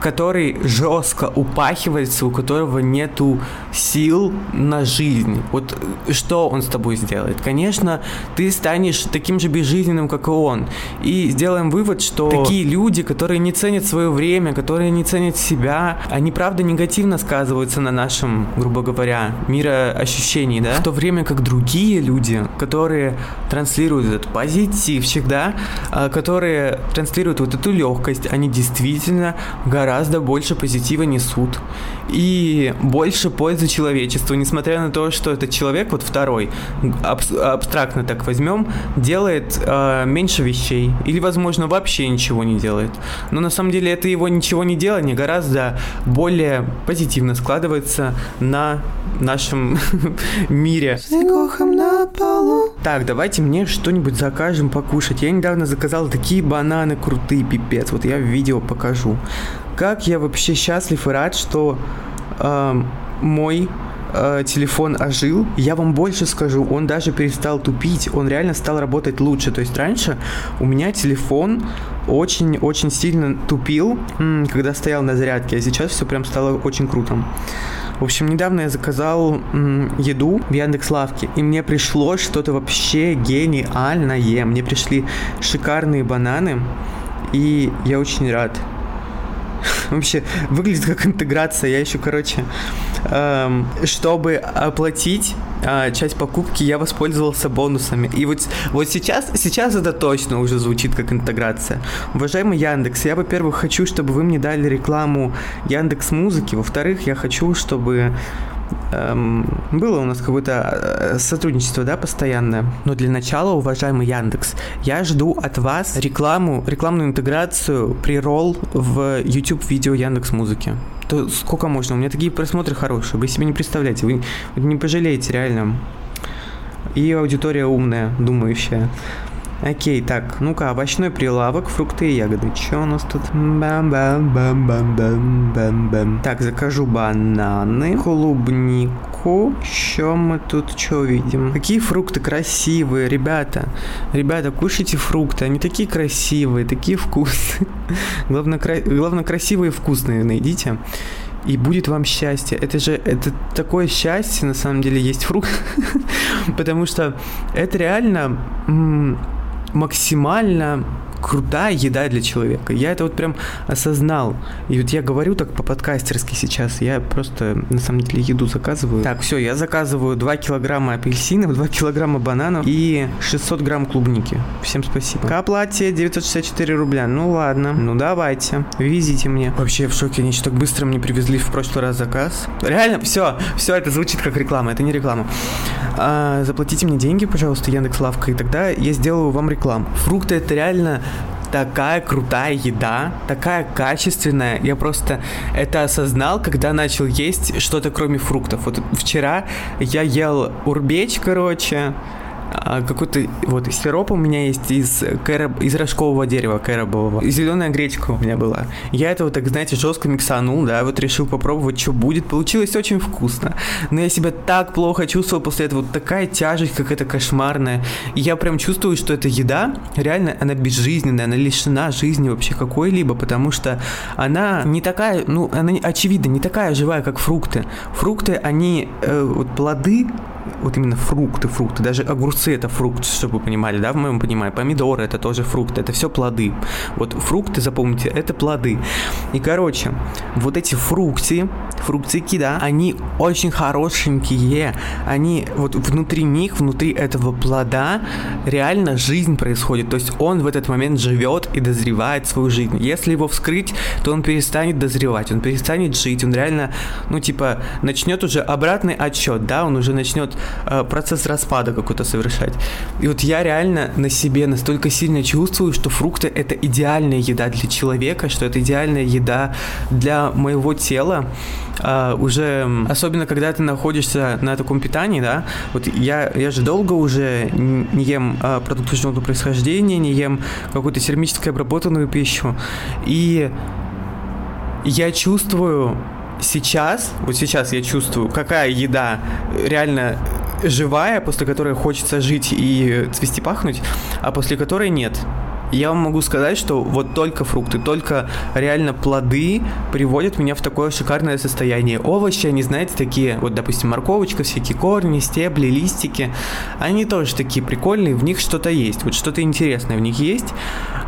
который жестко упахивается, у которого нету сил на жизнь. Вот что он с тобой сделает? Конечно, ты станешь таким же безжизненным, как и он. И сделаем вывод, что такие люди, которые не ценят свое время, которые не ценят себя, они правда негативно сказываются на нашем, грубо говоря, мироощущении, да? В то время как другие люди, которые транслируют этот позитив всегда, которые транслируют вот эту легкость, они действительно гораздо больше позитива несут и больше пользы человечеству, несмотря на то, что этот человек, вот второй, аб- абстрактно так возьмем, делает э, меньше вещей или, возможно, вообще ничего не делает. Но на самом деле это его ничего не делание гораздо более позитивно складывается на нашем мире. Так, давайте мне что-нибудь закажем покушать. Я недавно заказал такие бананы крутые, пипец. Вот я в видео покажу. Как я вообще счастлив и рад, что э, мой телефон ожил. Я вам больше скажу, он даже перестал тупить, он реально стал работать лучше. То есть раньше у меня телефон очень-очень сильно тупил, когда стоял на зарядке, а сейчас все прям стало очень круто. В общем, недавно я заказал еду в Яндекс Лавке, и мне пришло что-то вообще гениальное. Мне пришли шикарные бананы, и я очень рад. Вообще, выглядит как интеграция. Я еще, короче, эм, чтобы оплатить э, часть покупки, я воспользовался бонусами. И вот, вот сейчас, сейчас это точно уже звучит как интеграция. Уважаемый Яндекс, я, во-первых, хочу, чтобы вы мне дали рекламу Яндекс Музыки. Во-вторых, я хочу, чтобы эм, было у нас какое-то э, сотрудничество, да, постоянное. Но для начала, уважаемый Яндекс, я жду от вас рекламу, рекламную интеграцию при ролл в YouTube видео Яндекс Музыки. То сколько можно? У меня такие просмотры хорошие, вы себе не представляете, вы не пожалеете реально. И аудитория умная, думающая. Окей, так, ну-ка, овощной прилавок, фрукты и ягоды. Что у нас тут? Бам-бам-бам-бам-бам-бам. Так, закажу бананы, клубнику. Что мы тут что видим? Какие фрукты красивые, ребята. Ребята, кушайте фрукты, они такие красивые, такие вкусные. Главное, кра... Главное красивые и вкусные найдите и будет вам счастье. Это же, это такое счастье, на самом деле, есть фрукт, потому что это реально максимально крутая еда для человека. Я это вот прям осознал. И вот я говорю так по-подкастерски сейчас. Я просто, на самом деле, еду заказываю. Так, все, я заказываю 2 килограмма апельсинов, 2 килограмма бананов и 600 грамм клубники. Всем спасибо. К оплате 964 рубля. Ну ладно, ну давайте, везите мне. Вообще в шоке, они еще так быстро мне привезли в прошлый раз заказ. Реально, все, все, это звучит как реклама, это не реклама. А, заплатите мне деньги, пожалуйста, Яндекс Лавка, и тогда я сделаю вам рекламу. Фрукты это реально такая крутая еда, такая качественная. Я просто это осознал, когда начал есть что-то кроме фруктов. Вот вчера я ел урбеч, короче, а, какой-то вот сироп у меня есть из, кэроб, из рожкового дерева кэробового. Зеленая гречка у меня была. Я это вот так, знаете, жестко миксанул, да, вот решил попробовать, что будет. Получилось очень вкусно. Но я себя так плохо чувствовал после этого. Вот такая тяжесть какая-то кошмарная. И я прям чувствую, что эта еда, реально, она безжизненная, она лишена жизни вообще какой-либо, потому что она не такая, ну, она очевидно не такая живая, как фрукты. Фрукты, они, э, вот плоды, вот именно фрукты, фрукты, даже огурцы это фрукт, чтобы вы понимали, да, в моем понимании, помидоры это тоже фрукты, это все плоды. Вот фрукты, запомните, это плоды. И, короче, вот эти фрукты, фруктики, да, они очень хорошенькие, они вот внутри них, внутри этого плода реально жизнь происходит, то есть он в этот момент живет и дозревает свою жизнь. Если его вскрыть, то он перестанет дозревать, он перестанет жить, он реально, ну, типа, начнет уже обратный отчет, да, он уже начнет процесс распада какой-то совершать. И вот я реально на себе настолько сильно чувствую, что фрукты это идеальная еда для человека, что это идеальная еда для моего тела. Uh, уже, особенно когда ты находишься на таком питании, да, вот я, я же долго уже не ем uh, продукты животного происхождения, не ем какую-то термически обработанную пищу, и я чувствую сейчас, вот сейчас я чувствую, какая еда реально живая, после которой хочется жить и цвести пахнуть, а после которой нет. Я вам могу сказать, что вот только фрукты, только реально плоды приводят меня в такое шикарное состояние. Овощи, они, знаете, такие, вот, допустим, морковочка, всякие корни, стебли, листики, они тоже такие прикольные, в них что-то есть, вот что-то интересное в них есть.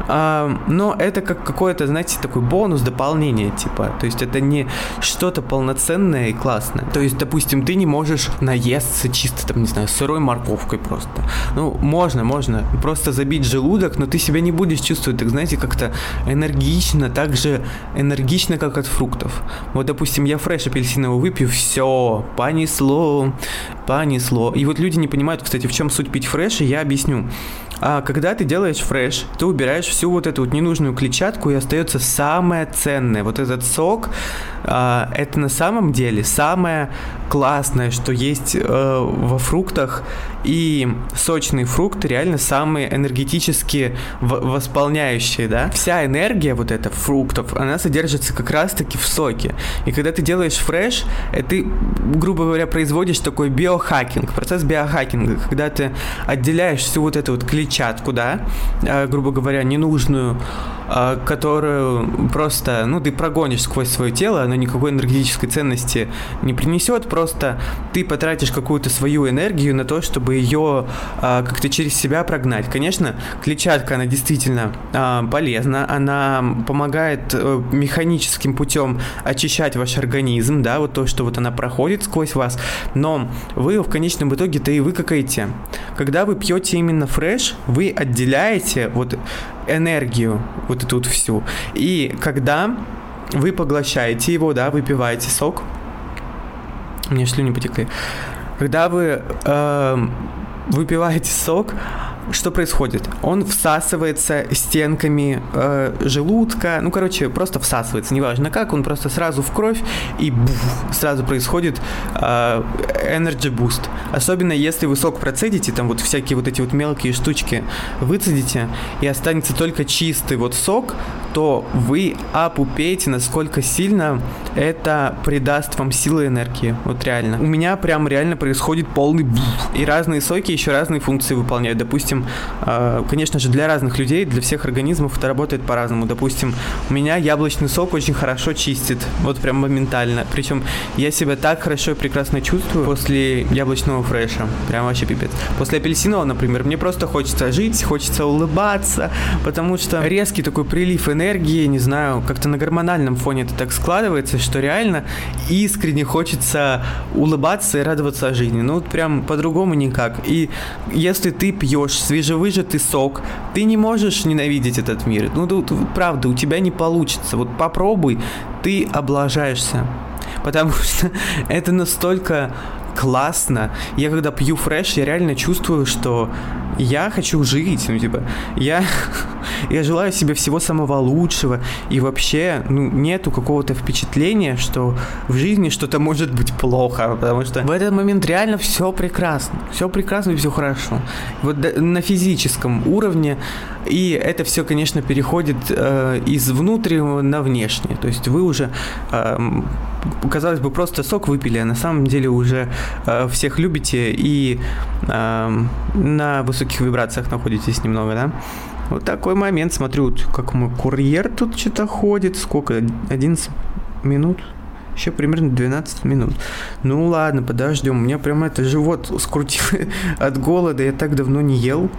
А, но это как какой-то, знаете, такой бонус, дополнение, типа. То есть это не что-то полноценное и классное. То есть, допустим, ты не можешь наесться чисто, там, не знаю, сырой морковкой просто. Ну, можно, можно. Просто забить желудок, но ты себя не будешь чувствовать, так знаете, как-то энергично, так же энергично, как от фруктов. Вот, допустим, я фреш апельсиновый выпью, все, понесло, понесло. И вот люди не понимают, кстати, в чем суть пить фреш, и я объясню. А когда ты делаешь фреш, ты убираешь всю вот эту вот ненужную клетчатку, и остается самое ценное. Вот этот сок, а, это на самом деле самое классное, что есть а, во фруктах. И сочные фрукты реально самые энергетически восполняющие, да. Вся энергия вот эта фруктов, она содержится как раз-таки в соке. И когда ты делаешь фреш, ты, грубо говоря, производишь такой биохакинг, процесс биохакинга, когда ты отделяешь всю вот эту вот клетчатку да, э, грубо говоря, ненужную, э, которую просто, ну, ты прогонишь сквозь свое тело, она никакой энергетической ценности не принесет, просто ты потратишь какую-то свою энергию на то, чтобы ее э, как-то через себя прогнать. Конечно, клетчатка, она действительно полезна, она помогает механическим путем очищать ваш организм, да, вот то, что вот она проходит сквозь вас, но вы в конечном итоге-то и выкакаете. Когда вы пьете именно фреш, вы отделяете вот энергию, вот эту вот всю. И когда вы поглощаете его, да, выпиваете сок, мне слюни потекли, когда вы э, выпиваете сок, что происходит? Он всасывается стенками э, желудка, ну, короче, просто всасывается, неважно как, он просто сразу в кровь и буф, сразу происходит э, energy boost. Особенно если вы сок процедите, там вот всякие вот эти вот мелкие штучки выцедите, и останется только чистый вот сок, то вы опупеете, насколько сильно это придаст вам силы и энергии. Вот реально. У меня прям реально происходит полный буф. И разные соки еще разные функции выполняют. Допустим, допустим, а, конечно же, для разных людей, для всех организмов это работает по-разному. Допустим, у меня яблочный сок очень хорошо чистит, вот прям моментально. Причем я себя так хорошо и прекрасно чувствую после яблочного фреша. Прям вообще пипец. После апельсинового, например, мне просто хочется жить, хочется улыбаться, потому что резкий такой прилив энергии, не знаю, как-то на гормональном фоне это так складывается, что реально искренне хочется улыбаться и радоваться жизни. Ну, вот прям по-другому никак. И если ты пьешь свежевыжатый сок, ты не можешь ненавидеть этот мир. Ну, тут, правда, у тебя не получится. Вот попробуй, ты облажаешься. Потому что это настолько классно. Я когда пью фреш, я реально чувствую, что я хочу жить. Ну, типа, я, я желаю себе всего самого лучшего. И вообще, ну, нету какого-то впечатления, что в жизни что-то может быть плохо. Потому что в этот момент реально все прекрасно. Все прекрасно и все хорошо. Вот на физическом уровне. И это все, конечно, переходит э, из внутреннего на внешнее. То есть вы уже, э, казалось бы, просто сок выпили, а на самом деле уже э, всех любите и э, на высоких вибрациях находитесь немного, да? Вот такой момент. Смотрю, как мой курьер тут что-то ходит. Сколько? 11 минут? Еще примерно 12 минут. Ну ладно, подождем. У меня прямо это живот скрутил от голода. Я так давно не ел.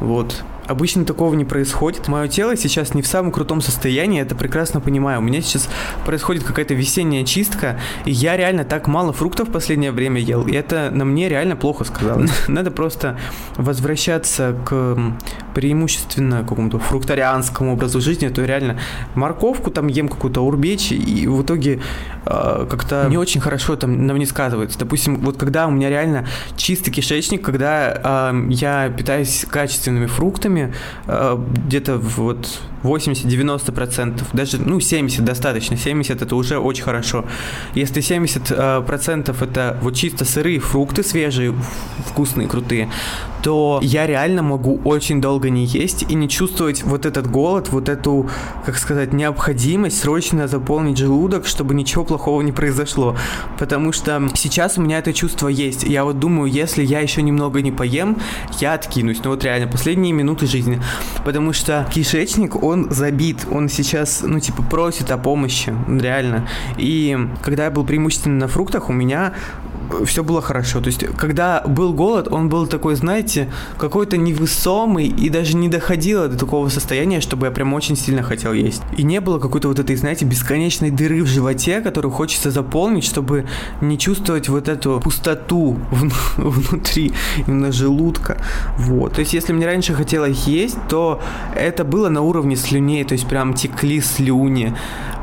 Вот. Обычно такого не происходит. Мое тело сейчас не в самом крутом состоянии, это прекрасно понимаю. У меня сейчас происходит какая-то весенняя чистка, и я реально так мало фруктов в последнее время ел, и это на мне реально плохо сказалось. Надо просто возвращаться к преимущественно какому-то фруктарианскому образу жизни, то реально морковку там ем какую-то урбечь, и в итоге э, как-то не очень хорошо там на мне сказывается. Допустим, вот когда у меня реально чистый кишечник, когда э, я питаюсь качественными фруктами, э, где-то вот 80-90%, даже, ну, 70 достаточно, 70 это уже очень хорошо. Если 70% процентов это вот чисто сырые фрукты свежие, вкусные, крутые, то я реально могу очень долго не есть и не чувствовать вот этот голод, вот эту, как сказать, необходимость срочно заполнить желудок, чтобы ничего плохого не произошло. Потому что сейчас у меня это чувство есть. Я вот думаю, если я еще немного не поем, я откинусь. Ну вот реально, последние минуты жизни. Потому что кишечник, он он забит, он сейчас, ну, типа, просит о помощи, реально. И когда я был преимущественно на фруктах, у меня все было хорошо. То есть, когда был голод, он был такой, знаете, какой-то невысомый и даже не доходило до такого состояния, чтобы я прям очень сильно хотел есть. И не было какой-то вот этой, знаете, бесконечной дыры в животе, которую хочется заполнить, чтобы не чувствовать вот эту пустоту внутри именно желудка. Вот. То есть, если мне раньше хотелось есть, то это было на уровне слюней, то есть прям текли слюни.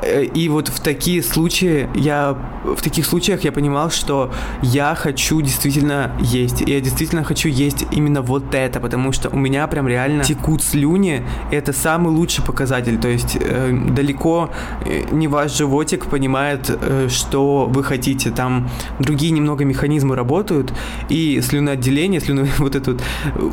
Э, и вот в такие случаи я в таких случаях я понимал, что я хочу действительно есть. Я действительно хочу есть именно вот это, потому что у меня прям реально текут слюни. И это самый лучший показатель. То есть э, далеко э, не ваш животик понимает, э, что вы хотите. Там другие немного механизмы работают. И слюноотделение, слюно вот это вот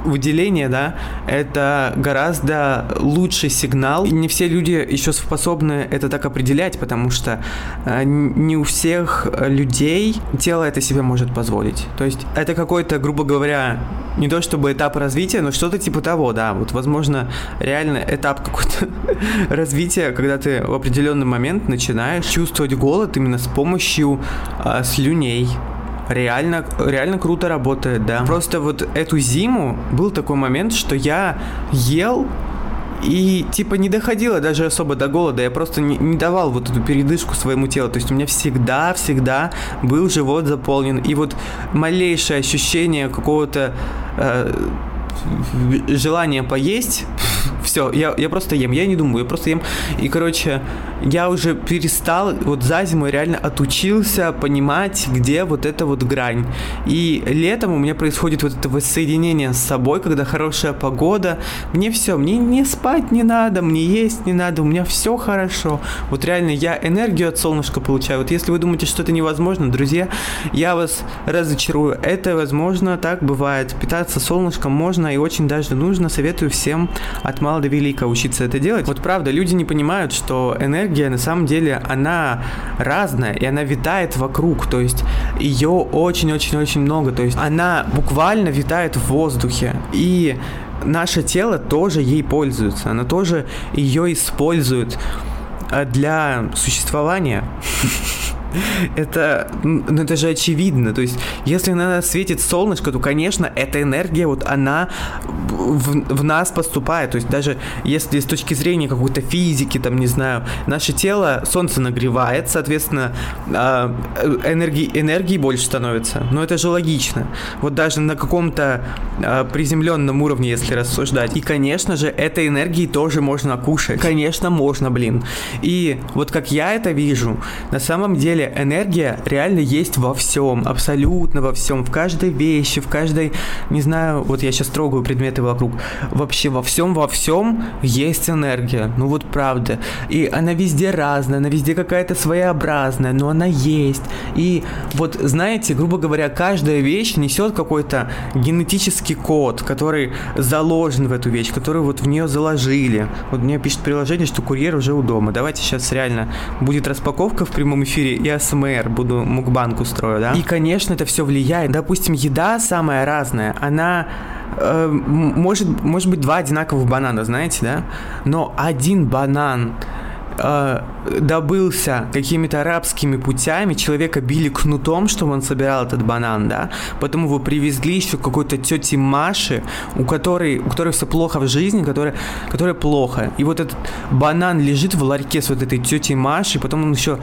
выделение, да, это гораздо лучший сигнал. И не все люди еще способны это так определять, потому что э, не у всех людей тело это себе может позволить. То есть это какой-то, грубо говоря, не то чтобы этап развития, но что-то типа того, да. Вот, возможно, реально этап какой-то развития, когда ты в определенный момент начинаешь чувствовать голод именно с помощью э, слюней, реально, реально круто работает, да. Просто вот эту зиму был такой момент, что я ел и типа не доходило даже особо до голода, я просто не, не давал вот эту передышку своему телу. То есть у меня всегда, всегда был живот заполнен. И вот малейшее ощущение какого-то э, желания поесть все, я, я просто ем, я не думаю, я просто ем. И, короче, я уже перестал, вот за зиму реально отучился понимать, где вот эта вот грань. И летом у меня происходит вот это воссоединение с собой, когда хорошая погода. Мне все, мне не спать не надо, мне есть не надо, у меня все хорошо. Вот реально я энергию от солнышка получаю. Вот если вы думаете, что это невозможно, друзья, я вас разочарую. Это возможно, так бывает. Питаться солнышком можно и очень даже нужно. Советую всем от мала до велика учиться это делать. Вот правда, люди не понимают, что энергия на самом деле, она разная, и она витает вокруг, то есть ее очень-очень-очень много, то есть она буквально витает в воздухе. И наше тело тоже ей пользуется, она тоже ее использует э, для существования. это, ну, это же очевидно. То есть, если на нас светит солнышко, то, конечно, эта энергия, вот она в, в нас поступает. То есть, даже если с точки зрения какой-то физики, там, не знаю, наше тело, солнце нагревает, соответственно, а, энергии, энергии больше становится. Но это же логично. Вот даже на каком-то а, приземленном уровне, если рассуждать. И, конечно же, этой энергии тоже можно кушать. Конечно, можно, блин. И вот как я это вижу, на самом деле деле энергия реально есть во всем, абсолютно во всем, в каждой вещи, в каждой, не знаю, вот я сейчас трогаю предметы вокруг, вообще во всем, во всем есть энергия, ну вот правда. И она везде разная, она везде какая-то своеобразная, но она есть. И вот, знаете, грубо говоря, каждая вещь несет какой-то генетический код, который заложен в эту вещь, который вот в нее заложили. Вот мне пишет приложение, что курьер уже у дома. Давайте сейчас реально будет распаковка в прямом эфире, я СМР буду мукбанк устрою, да? И, конечно, это все влияет. Допустим, еда самая разная, она э, может, может быть два одинаковых банана, знаете, да? Но один банан э, добылся какими-то арабскими путями, человека били кнутом, чтобы он собирал этот банан, да, потом его привезли еще к какой-то тете Маше, у которой, у которой все плохо в жизни, которая, которая плохо. И вот этот банан лежит в ларьке с вот этой тетей Машей, потом он еще,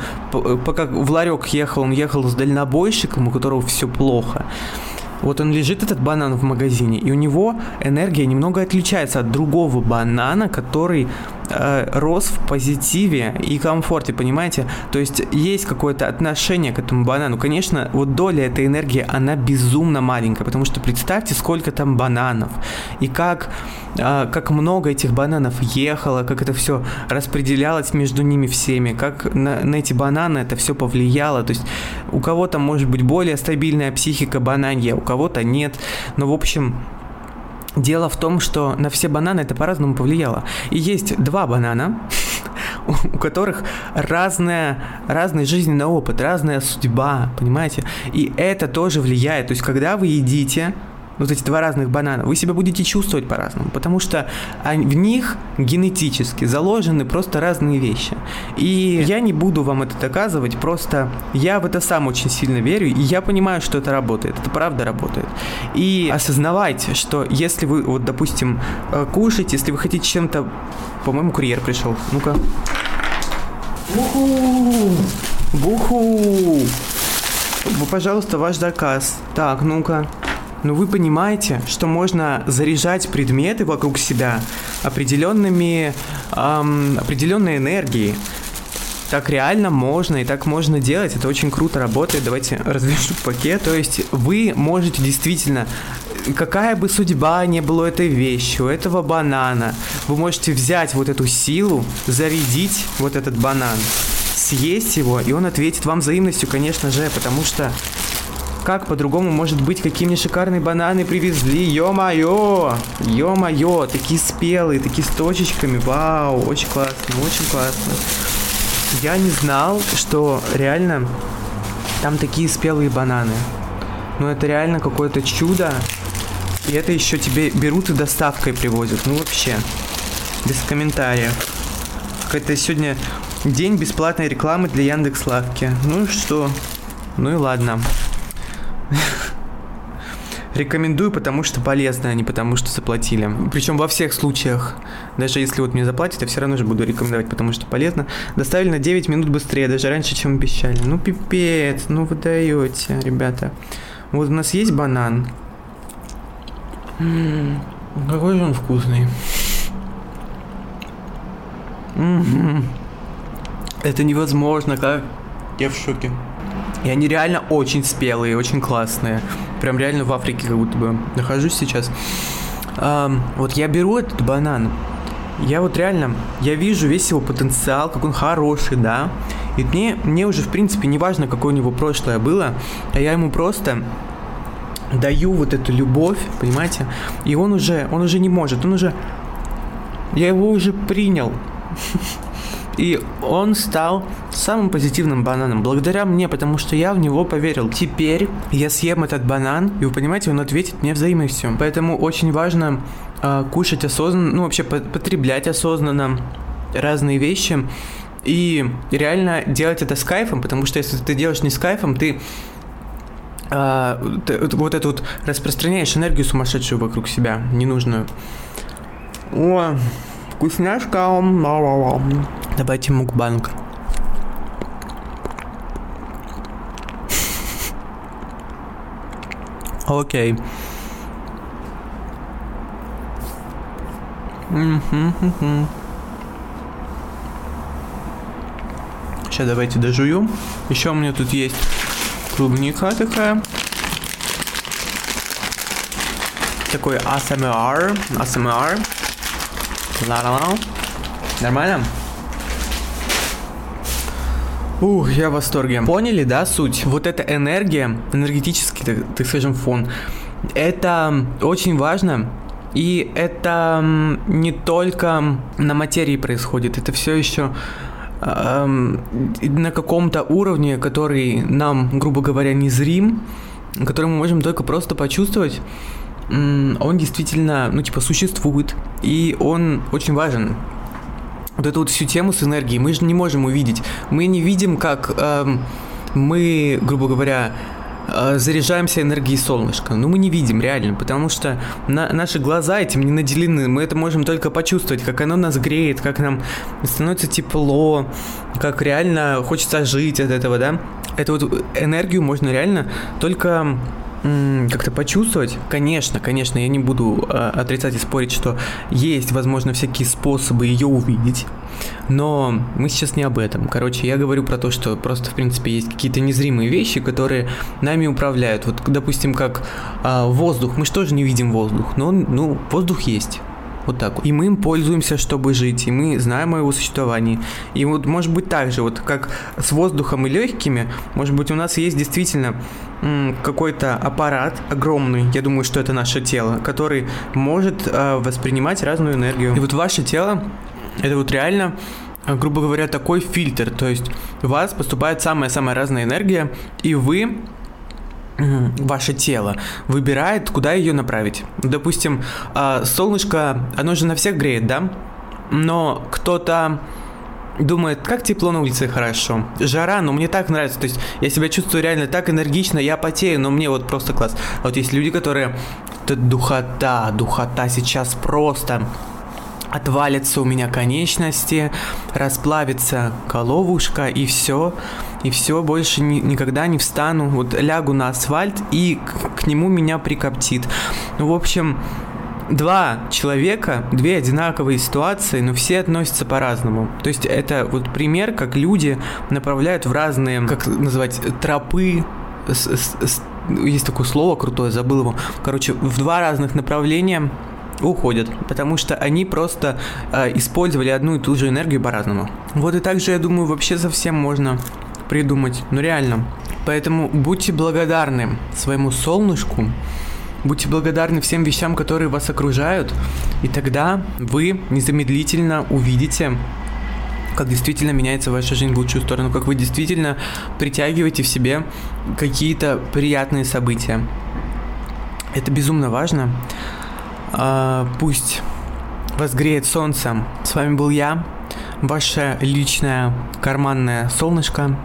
пока в ларек ехал, он ехал с дальнобойщиком, у которого все плохо. Вот он лежит, этот банан в магазине, и у него энергия немного отличается от другого банана, который э, рос в позитиве и комфорте, понимаете? То есть есть какое-то отношение к этому банану. Конечно, вот доля этой энергии, она безумно маленькая, потому что представьте, сколько там бананов, и как, э, как много этих бананов ехало, как это все распределялось между ними всеми, как на, на эти бананы это все повлияло. То есть у кого-то может быть более стабильная психика бананья, у кого-то нет. Но в общем, Дело в том, что на все бананы это по-разному повлияло. И есть два банана, у которых разная, разный жизненный опыт, разная судьба, понимаете? И это тоже влияет. То есть, когда вы едите, вот эти два разных банана, вы себя будете чувствовать по-разному, потому что в них генетически заложены просто разные вещи. И я не буду вам это доказывать, просто я в это сам очень сильно верю, и я понимаю, что это работает, это правда работает. И осознавайте, что если вы, вот, допустим, э, кушаете, если вы хотите чем-то... По-моему, курьер пришел. Ну-ка. Буху! Буху! Пожалуйста, ваш заказ. Так, ну-ка. Ну вы понимаете, что можно заряжать предметы вокруг себя определенными, эм, определенной энергией. Так реально можно, и так можно делать. Это очень круто работает. Давайте развяжу пакет. То есть вы можете действительно, какая бы судьба ни была этой вещи, у этого банана, вы можете взять вот эту силу, зарядить вот этот банан, съесть его, и он ответит вам взаимностью, конечно же, потому что как по-другому может быть, какие мне шикарные бананы привезли, ё-моё, ё-моё, такие спелые, такие с точечками, вау, очень классно, очень классно. Я не знал, что реально там такие спелые бананы. Ну это реально какое-то чудо. И это еще тебе берут и доставкой привозят. Ну вообще. Без комментариев. Какая-то сегодня день бесплатной рекламы для Яндекс Лавки. Ну и что? Ну и ладно. Рекомендую, потому что полезно, а не потому что заплатили. Причем во всех случаях. Даже если вот мне заплатят, я все равно же буду рекомендовать, потому что полезно. Доставили на 9 минут быстрее, даже раньше, чем обещали. Ну, пипец, ну вы даете, ребята. Вот у нас есть банан. М-м, какой же он вкусный. М-м-м. Это невозможно, как... Я в шоке. И они реально очень спелые, очень классные. Прям реально в Африке как будто бы нахожусь сейчас. А, вот я беру этот банан, я вот реально, я вижу весь его потенциал, как он хороший, да. И мне, мне уже, в принципе, не важно, какое у него прошлое было, а я ему просто даю вот эту любовь, понимаете? И он уже, он уже не может, он уже, я его уже принял. И он стал самым позитивным бананом благодаря мне, потому что я в него поверил. Теперь я съем этот банан, и вы понимаете, он ответит мне взаимностью. Поэтому очень важно э, кушать осознанно, ну вообще потреблять осознанно разные вещи и реально делать это с кайфом, потому что если ты делаешь не с кайфом, ты а, вот эту вот распространяешь энергию сумасшедшую вокруг себя, ненужную. О, вкусняшка. Давайте мукбанг. Окей. Сейчас давайте дожую. Еще у меня тут есть клубника такая. Такой ASMR. ASMR. Ла-ла-ла. Нормально? Ух, я в восторге. Поняли, да, суть? Вот эта энергия, энергетический, так, так скажем, фон, это очень важно. И это не только на материи происходит, это все еще эм, на каком-то уровне, который нам, грубо говоря, незрим, который мы можем только просто почувствовать, он действительно, ну, типа, существует, и он очень важен вот эту вот всю тему с энергией мы же не можем увидеть. Мы не видим, как эм, мы, грубо говоря, э, заряжаемся энергией солнышка. Ну, мы не видим, реально, потому что на, наши глаза этим не наделены. Мы это можем только почувствовать, как оно нас греет, как нам становится тепло, как реально хочется жить от этого, да. Эту вот энергию можно реально только как-то почувствовать, конечно, конечно, я не буду э, отрицать и спорить, что есть, возможно, всякие способы ее увидеть, но мы сейчас не об этом. Короче, я говорю про то, что просто, в принципе, есть какие-то незримые вещи, которые нами управляют. Вот, допустим, как э, воздух. Мы же не видим воздух? Но, ну, воздух есть. Вот так. И мы им пользуемся, чтобы жить, и мы знаем о его существовании. И вот может быть так же, вот как с воздухом и легкими, может быть у нас есть действительно какой-то аппарат огромный, я думаю, что это наше тело, который может э, воспринимать разную энергию. И вот ваше тело, это вот реально грубо говоря, такой фильтр. То есть в вас поступает самая-самая разная энергия, и вы ваше тело выбирает, куда ее направить. Допустим, а, солнышко, оно же на всех греет, да? Но кто-то думает, как тепло на улице хорошо. Жара, но мне так нравится. То есть я себя чувствую реально так энергично, я потею, но мне вот просто класс. А вот есть люди, которые... Это духота, духота сейчас просто отвалится у меня конечности, расплавится головушка и все, и все, больше ни, никогда не встану, вот лягу на асфальт и к, к нему меня прикоптит. Ну, в общем, два человека, две одинаковые ситуации, но все относятся по-разному. То есть это вот пример, как люди направляют в разные, как называть, тропы, с, с, есть такое слово крутое, забыл его. Короче, в два разных направления уходят, потому что они просто э, использовали одну и ту же энергию по-разному. Вот и также, я думаю, вообще совсем можно придумать, ну реально. Поэтому будьте благодарны своему солнышку, будьте благодарны всем вещам, которые вас окружают, и тогда вы незамедлительно увидите как действительно меняется ваша жизнь в лучшую сторону, как вы действительно притягиваете в себе какие-то приятные события. Это безумно важно. А, пусть вас греет солнце. С вами был я, ваше личное карманное солнышко,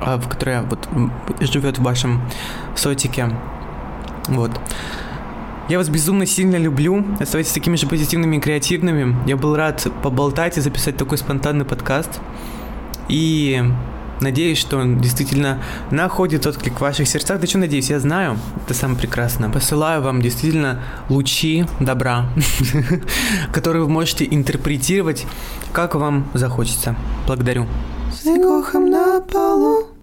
в которое вот живет в вашем сотике. Вот. Я вас безумно сильно люблю. Оставайтесь такими же позитивными и креативными. Я был рад поболтать и записать такой спонтанный подкаст. И Надеюсь, что он действительно находит отклик в ваших сердцах. Да что надеюсь, я знаю, это самое прекрасное. Посылаю вам действительно лучи добра, которые вы можете интерпретировать, как вам захочется. Благодарю. С на полу